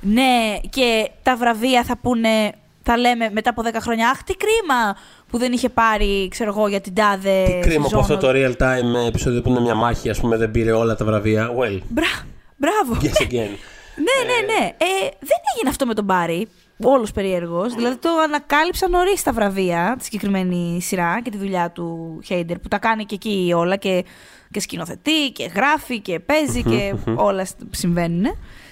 ναι, και τα βραβεία θα πούνε, θα λέμε μετά από 10 χρόνια, Αχ, τι κρίμα που δεν είχε πάρει, ξέρω εγώ, για την τάδε. Τι κρίμα που σεζόν». αυτό το real time επεισόδιο που είναι μια μάχη, ας πούμε, δεν πήρε όλα τα βραβεία. Well, Μπρα- Μπράβο. guess again. Ναι, ναι, ναι. Ε, δεν έγινε αυτό με τον Μπάρι. όλος περίεργος. Δηλαδή το ανακάλυψα νωρίς τα βραβεία, τη συγκεκριμένη σειρά και τη δουλειά του Χέιντερ, που τα κάνει και εκεί όλα και, και σκηνοθετεί και γράφει και παίζει και όλα συμβαίνουν.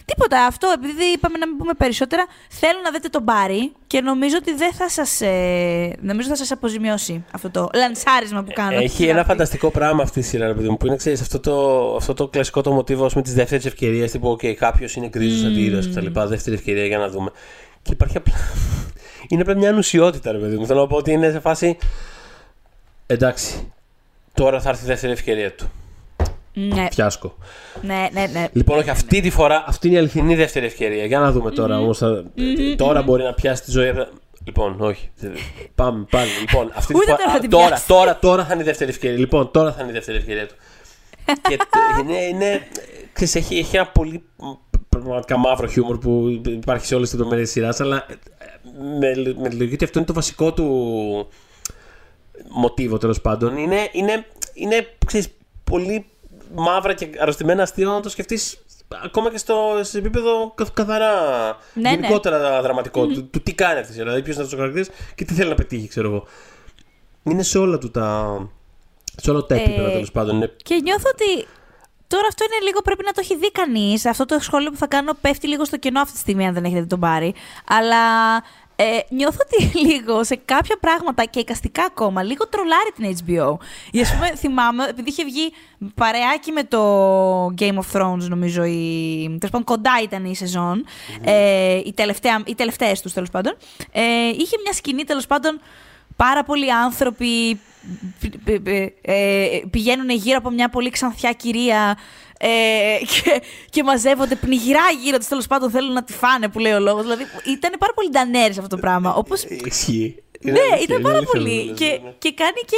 Τίποτα. Αυτό, επειδή είπαμε να μην πούμε περισσότερα, θέλω να δείτε τον Μπάρι και νομίζω ότι δεν θα σας ε, νομίζω θα σας αποζημιώσει αυτό το λανσάρισμα που κάνω. Έχει ένα φανταστικό πράγμα αυτή η σειρά, παιδί μου, που είναι ξέρεις, αυτό, το, αυτό το κλασικό το μοτίβο με τι δεύτερε ευκαιρίε. Τύπου, OK, κάποιος είναι γκρίζος mm. αντίρρηο κτλ. Δεύτερη ευκαιρία για να δούμε. Και υπάρχει απλά. είναι απλά μια ανουσιότητα, ρε παιδί μου. Θέλω να πω ότι είναι σε φάση. Εντάξει, τώρα θα έρθει η δεύτερη ευκαιρία του. Ναι. Φιάσκο. Ναι, ναι, ναι. Λοιπόν, όχι, αυτή τη φορά αυτή είναι η αληθινή δεύτερη ευκαιρία. Για να δούμε τώρα όμως, θα... Τώρα μπορεί να πιάσει τη ζωή. Λοιπόν, όχι. Πάμε πάλι. Λοιπόν, αυτή τη φορά. Τώρα, τώρα, τώρα θα είναι η δεύτερη ευκαιρία. Λοιπόν, τώρα θα είναι η δεύτερη ευκαιρία του. και είναι, είναι, ξέρεις, έχει, έχει ένα πολύ πραγματικά μαύρο χιούμορ που υπάρχει σε όλες τις λεπτομέρειε τη σειράς, αλλά με, με τη λογική ότι αυτό είναι το βασικό του μοτίβο τέλος πάντων. Είναι, είναι, είναι ξέρεις, πολύ μαύρα και αρρωστημένα αστείο να το σκεφτείς ακόμα και στο σε επίπεδο καθαρά ναι, γενικότερα ναι. δραματικό. Του, του, τι κάνει αυτής η σειρά, δηλαδή ποιος είναι αυτός ο χαρακτήρας και τι θέλει να πετύχει, ξέρω εγώ. Είναι σε όλα του τα. σε όλα τα επίπεδα ε, τέλος πάντων. Και νιώθω ότι Τώρα αυτό είναι λίγο, πρέπει να το έχει δει κανείς. Αυτό το σχόλιο που θα κάνω πέφτει λίγο στο κενό αυτή τη στιγμή, αν δεν έχετε τον πάρει. Αλλά ε, νιώθω ότι λίγο σε κάποια πράγματα και εικαστικά ακόμα, λίγο τρολάρει την HBO. Για πούμε, θυμάμαι, επειδή είχε βγει παρεάκι με το Game of Thrones, νομίζω, η, τέλος πάντων, κοντά ήταν η σεζόν, ε, οι, τελευταία, οι τελευταίες τους, τέλος πάντων, ε, είχε μια σκηνή, τέλος πάντων, πάρα πολλοί άνθρωποι ε, πηγαίνουν γύρω από μια πολύ ξανθιά κυρία ε, και, και μαζεύονται πνιγυρά γύρω του. Τέλος πάντων θέλουν να τη φάνε, που λέει ο λόγος. Δηλαδή ήταν πάρα πολύ ντανέρι αυτό το πράγμα. Όπως... Ισχύει. Ναι, ήταν πάρα πολύ. Και, και κάνει και.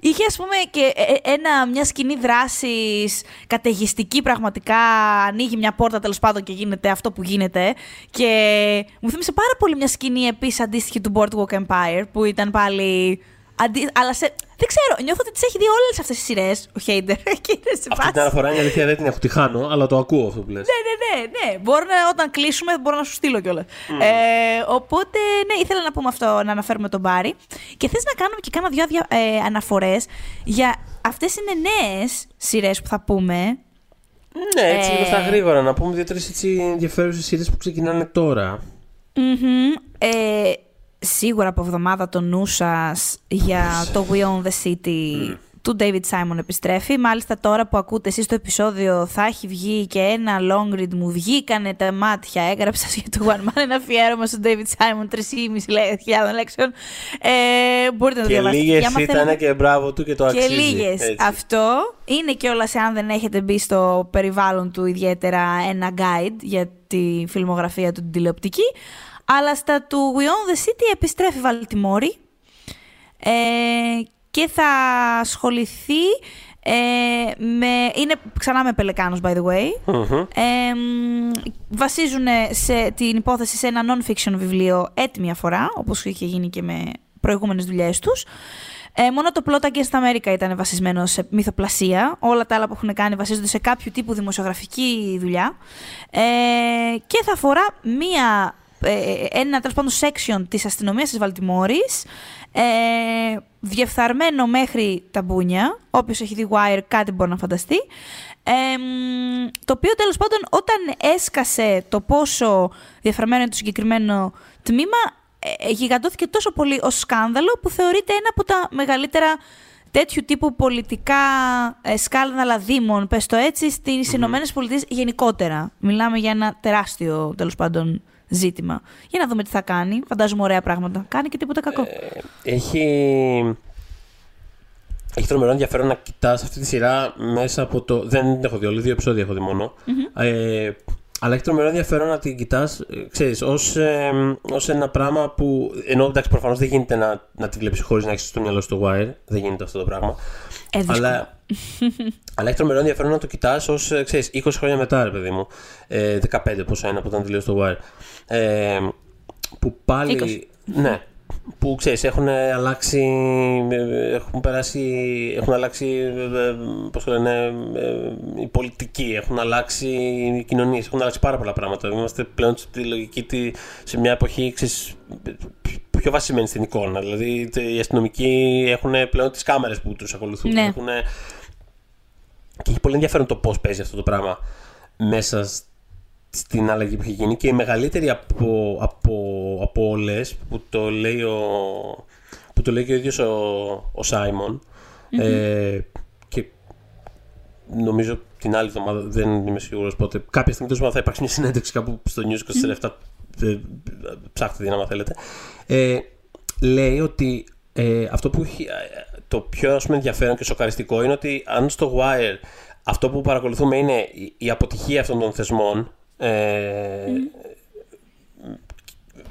Είχε ας πούμε και ε, ένα, μια σκηνή δράσης καταιγιστική πραγματικά. Ανοίγει μια πόρτα τέλος πάντων και γίνεται αυτό που γίνεται. Και μου θύμισε πάρα πολύ μια σκηνή επίσης αντίστοιχη του Boardwalk Empire που ήταν πάλι Αντί, αλλά σε, δεν ξέρω, νιώθω ότι τις έχει δει όλες αυτές τι σειρές ο Χέιντερ. Αυτή την αναφορά είναι αλήθεια, δεν την έχω τη χάνω, αλλά το ακούω αυτό που λες. Ναι, ναι, ναι. ναι. Μπορώ να, όταν κλείσουμε, μπορώ να σου στείλω κιόλας. Mm. Ε, οπότε, ναι, ήθελα να πούμε αυτό, να αναφέρουμε τον Μπάρι. Και θες να κάνουμε και κάνα δύο ε, αναφορές για αυτές είναι νέες σειρές που θα πούμε. Ναι, έτσι λίγο στα ε, γρήγορα. Να πούμε δύο-τρεις ενδιαφέρουσες σειρές που ξεκινάνε τώρα. Mm-hmm. Ε, σίγουρα από εβδομάδα το νου σας για το We Own the City του David Simon επιστρέφει. Μάλιστα τώρα που ακούτε εσείς το επεισόδιο θα έχει βγει και ένα long read μου βγήκανε τα μάτια. Έγραψα για το One Man ένα αφιέρωμα στον David Simon 3.500 λέξεων. Ε, μπορείτε να το διαβάσετε. Και λίγες ήταν και μπράβο του και το αξίζει. Και λίγες. Αυτό είναι και όλα σε αν δεν έχετε μπει στο περιβάλλον του ιδιαίτερα ένα guide για τη φιλμογραφία του την τηλεοπτική. Αλλά στα του We Own the City επιστρέφει Βαλτιμόρη ε, και θα ασχοληθεί ε, με, είναι ξανά με Πελεκάνος, by the way. Ε, βασίζουν σε, την υπόθεση σε ένα non-fiction βιβλίο έτοιμη αφορά, όπως είχε γίνει και με προηγούμενες δουλειές τους. Ε, μόνο το Plot Against America ήταν βασισμένο σε μυθοπλασία. Όλα τα άλλα που έχουν κάνει βασίζονται σε κάποιο τύπου δημοσιογραφική δουλειά. Ε, και θα αφορά μία ε, ένα τέλος πάντων section της αστυνομίας της Βαλτιμόρης ε, διεφθαρμένο μέχρι τα μπούνια όποιος έχει δει Wire κάτι μπορεί να φανταστεί ε, το οποίο τέλος πάντων όταν έσκασε το πόσο διεφθαρμένο είναι το συγκεκριμένο τμήμα ε, γιγαντώθηκε τόσο πολύ ως σκάνδαλο που θεωρείται ένα από τα μεγαλύτερα τέτοιου τύπου πολιτικά ε, σκάνδαλα δήμων, πες το έτσι, στις mm-hmm. Ηνωμένες Πολιτείες γενικότερα. Μιλάμε για ένα τεράστιο, τέλος πάντων, ζήτημα. Για να δούμε τι θα κάνει. Φαντάζομαι ωραία πράγματα. Κάνει και τίποτα κακό. Ε, έχει. Έχει τρομερό ενδιαφέρον να κοιτάς αυτή τη σειρά μέσα από το. Δεν έχω δει όλοι, δύο επεισόδια έχω δει μόνο. Ε, αλλά έχει τρομερό ενδιαφέρον να την κοιτάς, ξέρεις, ως ε, ως ένα πράγμα που. Ενώ εντάξει, προφανώς δεν γίνεται να, να τη βλέπεις χωρίς να έχεις στο μυαλό στο wire. Δεν γίνεται αυτό το πράγμα. Ε, αλλά, αλλά έχει τρομερό ενδιαφέρον να το κοιτάς ως 20 χρόνια μετά, ρε παιδί μου. Ε, 15 πόσο είναι από όταν τελείωσε το wire. Ε, που πάλι. 20. Ναι, που ξέρεις έχουν αλλάξει έχουν περάσει έχουν αλλάξει ε, πώς το λένε ε, η πολιτική έχουν αλλάξει οι κοινωνίες έχουν αλλάξει πάρα πολλά πράγματα. Είμαστε πλέον στη λογική σε μια εποχή ξέρεις, πιο βασισμένη στην εικόνα. Δηλαδή οι αστυνομικοί έχουν πλέον τις κάμερες που τους ακολουθούν. Ναι. έχουν... και έχει πολύ ενδιαφέρον το πώς παίζει αυτό το πράγμα μέσα στην αλλαγή που έχει γίνει και η μεγαλύτερη από, από, από όλες που το λέει ο, που το λέει και ο ίδιος ο, ο σαιμον ε, και νομίζω την άλλη εβδομάδα δεν είμαι σίγουρος πότε κάποια στιγμή τόσο θα υπάρξει μια συνέντευξη κάπου στο News 24 ε, ψάχτε την άμα θέλετε. Ε, λέει ότι ε, αυτό που έχει ε, το πιο ας πούμε, ενδιαφέρον και σοκαριστικό είναι ότι αν στο Wire αυτό που παρακολουθούμε είναι η, η αποτυχία αυτών των θεσμών ε,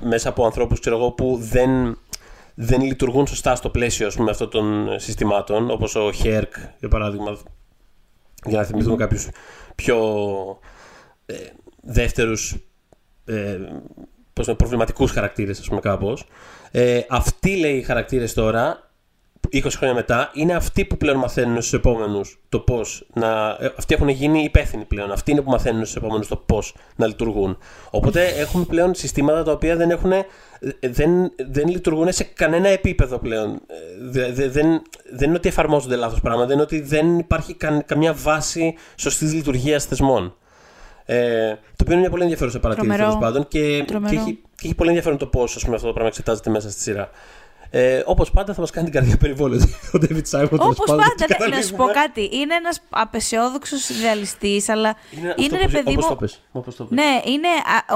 μέσα από ανθρώπους ξέρω εγώ, που δεν, δεν λειτουργούν σωστά στο πλαίσιο ας πούμε, αυτών των συστημάτων όπως ο Χέρκ για παράδειγμα για να θυμηθούμε κάποιους πιο ε, δεύτερους ε, πώς είναι, προβληματικούς χαρακτήρες ας πούμε κάπως. Ε, αυτοί λέει οι χαρακτήρες τώρα 20 χρόνια μετά είναι αυτοί που πλέον μαθαίνουν στους επόμενους το πώς να. ε, Αυτοί έχουν γίνει υπεύθυνοι πλέον. Αυτοί είναι που μαθαίνουν στους επόμενους το πώς να λειτουργούν. Οπότε έχουμε πλέον συστήματα τα οποία δεν, έχουν, ε, δεν, δεν λειτουργούν σε κανένα επίπεδο πλέον. Ε, δε- δε- δεν, δεν είναι ότι εφαρμόζονται λάθος πράγματα, δεν είναι ότι δεν υπάρχει καν- καμιά βάση σωστής λειτουργίας θεσμών. Ε, το οποίο είναι μια πολύ ενδιαφέρουσα παρατήρηση Τρομερό. τέλο πάντων και, Τρομερό. και, έχει, και έχει πολύ ενδιαφέρον το πώς αυτό το πράγμα εξετάζεται μέσα στη σειρά. Ε, Όπως πάντα θα μας κάνει την καρδιά περιβόλαιο ο David Simon. τέλος Όπως πάντων, και πάντα, ναι, να σου πω καταλήγουμε- κάτι. Είναι ένας απεσιόδοξος ιδεαλιστή, αλλά είναι, αυτό ρε που- παιδί όπως μου. το πες, όπως το πες. Ναι, είναι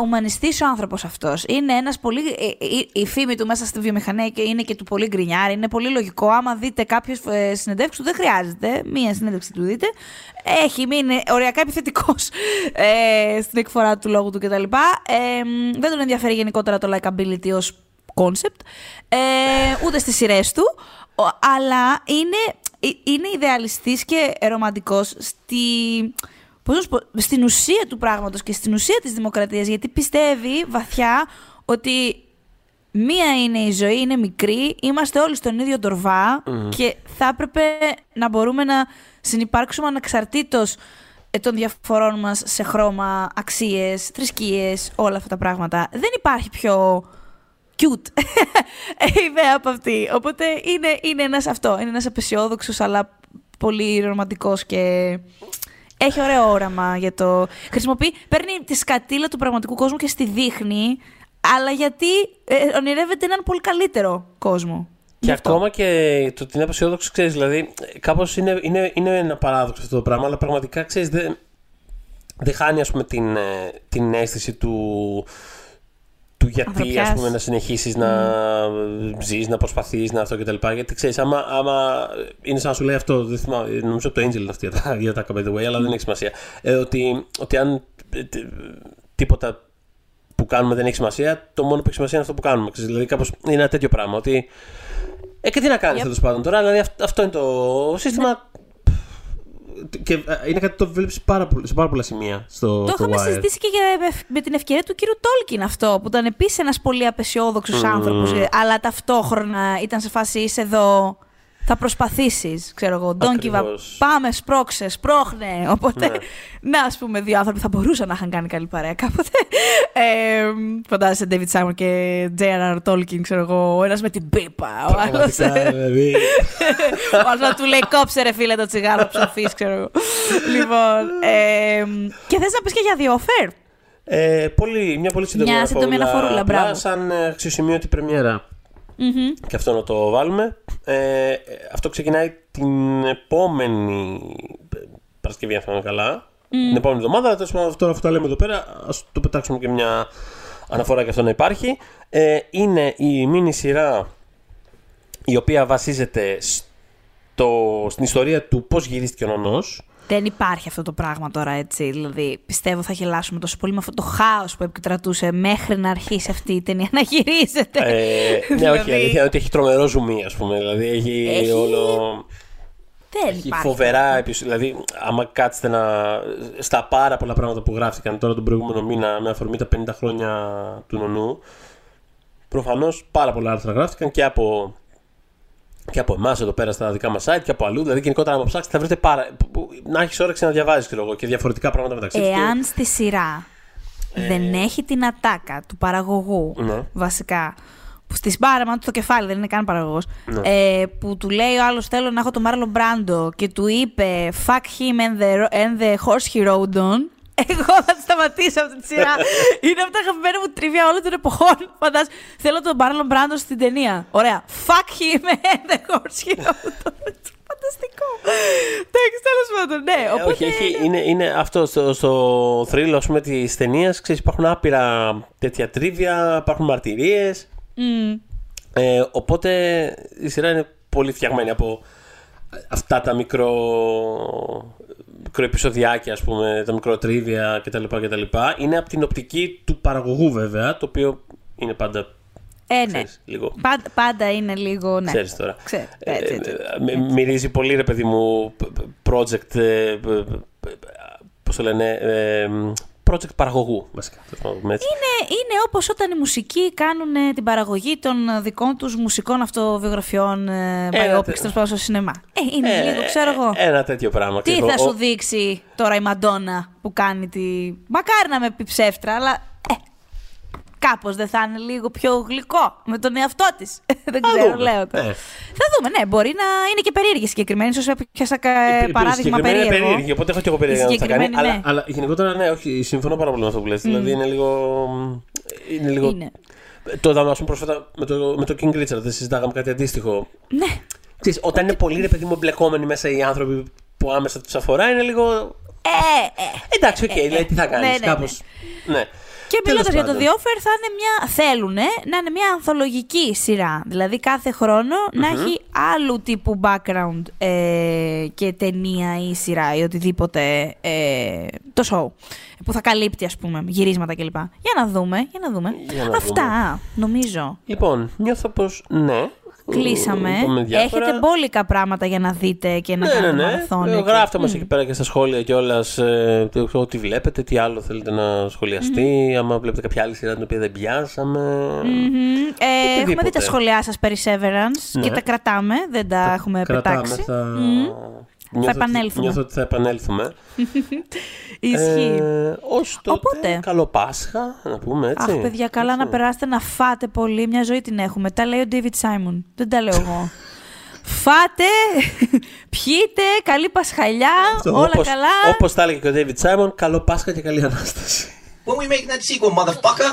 ουμανιστής ο άνθρωπος αυτός. Είναι ένας πολύ. ε, η- Η φήμη του μέσα στη βιομηχανία και είναι και του πολύ γκρινιάρη. Είναι πολύ λογικό. Άμα δείτε κάποιες συνεντεύξεις του, δεν χρειάζεται. Μία συνέντευξη του δείτε. Έχει μείνει οριακά επιθετικός ε, στην εκφορά του λόγου του κτλ. Ε, μ, δεν τον ενδιαφέρει γενικότερα το likability ως concept. Ε, ούτε στις σειρές του. Ο- αλλά είναι, ε, είναι ιδεαλιστής και ρομαντικός στη, πώς να σου πω, στην ουσία του πράγματος και στην ουσία της δημοκρατίας γιατί πιστεύει βαθιά ότι μία είναι η ζωή, είναι μικρή, είμαστε όλοι στον ίδιο τορβά και θα έπρεπε να μπορούμε να συνυπάρξουμε ανεξαρτήτως ε, των διαφορών μας σε χρώμα, αξίες, θρησκείες, όλα αυτά τα πράγματα. Δεν υπάρχει πιο cute ιδέα από αυτή. Οπότε είναι, είναι ένας αυτό, είναι ένας απεσιόδοξος αλλά πολύ ρομαντικός και έχει ωραίο όραμα για το... Χρησιμοποιεί, παίρνει τη σκατήλα του πραγματικού κόσμου και στη δείχνει, αλλά γιατί ε, ονειρεύεται έναν πολύ καλύτερο κόσμο. Και Γι' αυτό. ακόμα και το ότι είναι απεσιόδοξο, ξέρεις, δηλαδή, κάπως είναι, είναι, είναι ένα παράδοξο αυτό το πράγμα, αλλά πραγματικά ξέρεις, δεν, δεν χάνει ας πούμε, την, ε, την αίσθηση του, του γιατί Ανθρωπιάς. ας πούμε, να συνεχίσεις να ζεις, να προσπαθείς, να αυτό κτλ. Γιατί ξέρεις, άμα, άμα είναι σαν να σου λέει αυτό, δεν θυμάμαι, νομίζω από το Angel είναι αυτή για τα, για τα by the way, αλλά δεν έχει σημασία. Ε, ότι, ότι αν ε, τ- τίποτα που κάνουμε δεν έχει σημασία, το μόνο που έχει σημασία είναι αυτό που κάνουμε. Ξέρεις, δηλαδή, κάπως είναι ένα τέτοιο πράγμα. Ότι. Ε, και τι να κάνεις Yep. τέλος πάντων τώρα, δηλαδή αυτό, αυτό είναι το σύστημα. Και ε, είναι κάτι που το βλέπεις σε πάρα πολλά σημεία στο, Το στο είχαμε Wire. συζητήσει και για, με, με την ευκαιρία του κύριου Τόλκιν αυτό, που ήταν επίσης ένας πολύ απεσιόδοξος Mm. άνθρωπος, αλλά ταυτόχρονα ήταν σε φάση είσαι εδώ. Θα προσπαθήσεις, ξέρω εγώ. Don't give up. Ακριβώς. Πάμε, σπρώξε, σπρώχνε. Οπότε, Ναι. να, ας πούμε, δύο άνθρωποι θα μπορούσαν να είχαν κάνει καλή παρέα κάποτε. Ε, φαντάζεσαι David Simon και J.R.R. Tolkien, ξέρω εγώ, ο ένας με την πίπα, ο άλλος. Πραγματικά, δηλαδή. Ο άλλος να του λέει κόψε ρε φίλε το τσιγάρο που ψοφείς, ξέρω εγώ. λοιπόν, ε, και θες να πεις και για The Offer. Ε, πολύ, μια πολύ σύντομη Μια σύντομη αναφορούλα, Απλά μπράβο. σαν ε, αξιοσημείωτη πρεμιέρα. Μμμ. Και αυτό να το βάλουμε. Ε, αυτό ξεκινάει την επόμενη ε, Παρασκευή, αν θυμάμαι καλά. Την επόμενη εβδομάδα. Αλλά τέλος πάντων, τώρα αυτό το λέμε εδώ πέρα. Α το πετάξουμε και μια αναφορά και αυτό να υπάρχει. Ε, είναι η μίνι σειρά η οποία βασίζεται στο, στην ιστορία του πώς γυρίστηκε ο νονός. Δεν υπάρχει αυτό το πράγμα τώρα έτσι. Δηλαδή, πιστεύω θα γελάσουμε τόσο πολύ με αυτό το χάος που επικρατούσε μέχρι να αρχίσει αυτή η ταινία να γυρίζεται. Ε, ναι, όχι, Δηλαδή- η αλήθεια είναι ότι έχει τρομερό ζουμί, ας πούμε. Δηλαδή έχει, Έχει- όλο. Δεν Έχει υπάρχει. φοβερά επεισόδια. Δηλαδή, άμα κάτσετε να. στα πάρα πολλά πράγματα που γράφτηκαν τώρα τον προηγούμενο μήνα με αφορμή τα 50 χρόνια του νονού. Προφανώς πάρα πολλά άρθρα γράφτηκαν και από, και από εμάς εδώ πέρα στα δικά μας site και από αλλού. Δηλαδή, γενικότερα, να ψάξετε, θα βρείτε πάρα. να έχεις όρεξη να διαβάζεις και διαφορετικά πράγματα μεταξύ τους. Εάν στη σειρά δεν έχει την ατάκα του παραγωγού, Ναι. βασικά. Που στη σπάραμα του το κεφάλι, δεν είναι καν παραγωγός. Ναι. Ε, που του λέει ο άλλος: Θέλω να έχω τον Μάρλον Μπράντο και του είπε Fuck him and the, and the horse he rode on. Εγώ θα τη σταματήσω αυτή τη σειρά. είναι από τα αγαπημένα μου τρίβια όλων των εποχών. Φαντάζομαι. Θέλω τον Μάρλον Μπράντο στην ταινία. Ωραία. Fuck him and the horse he rode on. Φανταστικό. Εντάξει, τέλος πάντων. Ναι, Ε, οπότε. όχι, έχει, είναι, είναι αυτό στο, στο θρύλο ας πούμε, της ταινίας, ξέρεις, υπάρχουν άπειρα τέτοια τρίβια, υπάρχουν μαρτυρίες. Μμ. Ε, οπότε η σειρά είναι πολύ φτιαγμένη από αυτά τα μικρό, μικροεπισοδιάκια, ας πούμε, τα μικροτρίβια κτλ, κτλ. Είναι από την οπτική του παραγωγού βέβαια, το οποίο είναι πάντα, Ε, ναι. ξέρεις, λίγο... Πάντα, πάντα είναι λίγο. Ναι. Ξέρεις τώρα. Ξέρω, έτσι, έτσι. Ε, μ- Μυρίζει πολύ ρε παιδί μου project, ε, ε, ε, πώς το λένε, ε, project παραγωγού βασικά. τέλος πάντων, πούμε έτσι. Είναι, είναι όπως όταν οι μουσικοί κάνουν ε, την παραγωγή των ε, δικών τους μουσικών αυτοβιογραφιών ε, biopics, τε- τέλος πάντων στο σινεμά. Ε, είναι Ε, λίγο, ξέρω εγώ. Ένα τέτοιο πράγμα. Τι ξέρεις, θα ο- σου δείξει τώρα η Μαντόνα που κάνει τη... Μακάρι να με πει ψεύτρα, αλλά ε, κάπως δεν θα είναι λίγο πιο γλυκό με τον εαυτό της. δεν Θα ξέρω, δούμε. λέω τώρα. Ε. Θα δούμε, ναι, μπορεί να είναι και περίεργη συγκεκριμένη, ίσως πιάσα κα- Ε, παράδειγμα συγκεκριμένα είναι περίεργο. περίεργη, οπότε έχω και εγώ περίεργα να τα κάνει. συγκεκριμένη, Αλλά, ναι. αλλά γενικότερα ναι, όχι, συμφωνώ πάρα πολύ με αυτό που λες. Δηλαδή είναι λίγο. Είναι λίγο. Είναι. Το είδαμε, ας πούμε, πρόσφατα με το, με το King Richard, δεν συζητάγαμε κάτι αντίστοιχο. Ναι, Ξέρεις, όταν είναι πολύ ρε παιδί μου εμπλεκόμενοι μέσα οι άνθρωποι που άμεσα τους αφορά, είναι λίγο. ε, ε, Εντάξει, οκ, δηλαδή τι θα κάνεις, ναι, ναι, κάπως. Ναι. Και Τέλος μιλώντας για το πάντων. The Offer, θα είναι μια. θέλουν να είναι μια ανθολογική σειρά. Δηλαδή κάθε χρόνο να έχει άλλου τύπου background ε, και ταινία ή σειρά ή οτιδήποτε ε, το show. Που θα καλύπτει, ας πούμε, γυρίσματα κλπ. Για να δούμε, για να δούμε. Για να Αυτά, νομίζω. Λοιπόν, νιώθω πως ναι. Κλείσαμε. Είπαμε διάφορα. Έχετε μπόλικα πράγματα για να δείτε και να Ναι, ναι, κάνετε ναι. μαραθώνια. Ε, και- Γράφτε μας εκεί πέρα και στα σχόλια κιόλας ό,τι βλέπετε, τι άλλο θέλετε να σχολιαστεί. Άμα βλέπετε κάποια άλλη σειρά την οποία δεν πιάσαμε. Μμμ. Ε, έχουμε δει Οτιδήποτε. τα σχόλιά σας περί Severance Ναι. και τα κρατάμε, δεν τα έχουμε Κρατάμε, πετάξει. θα... Μμμ. Νιώθω ότι- επανέλθουμε. Νιώθω ότι θα επανέλθουμε. Ισχύει. Ε, ως τότε, Οπότε. καλό Πάσχα, να πούμε έτσι. Αχ, παιδιά, καλά να περάσετε να φάτε πολύ. Μια ζωή την έχουμε. Τα λέει ο David Simon. Δεν τα λέω εγώ. Φάτε, πιείτε, καλή Πασχαλιά, Αυτό, όλα όπως, καλά. Όπως τα έλεγε και ο David Simon, καλό Πάσχα και καλή Ανάσταση. When we making that sequel, motherfucker?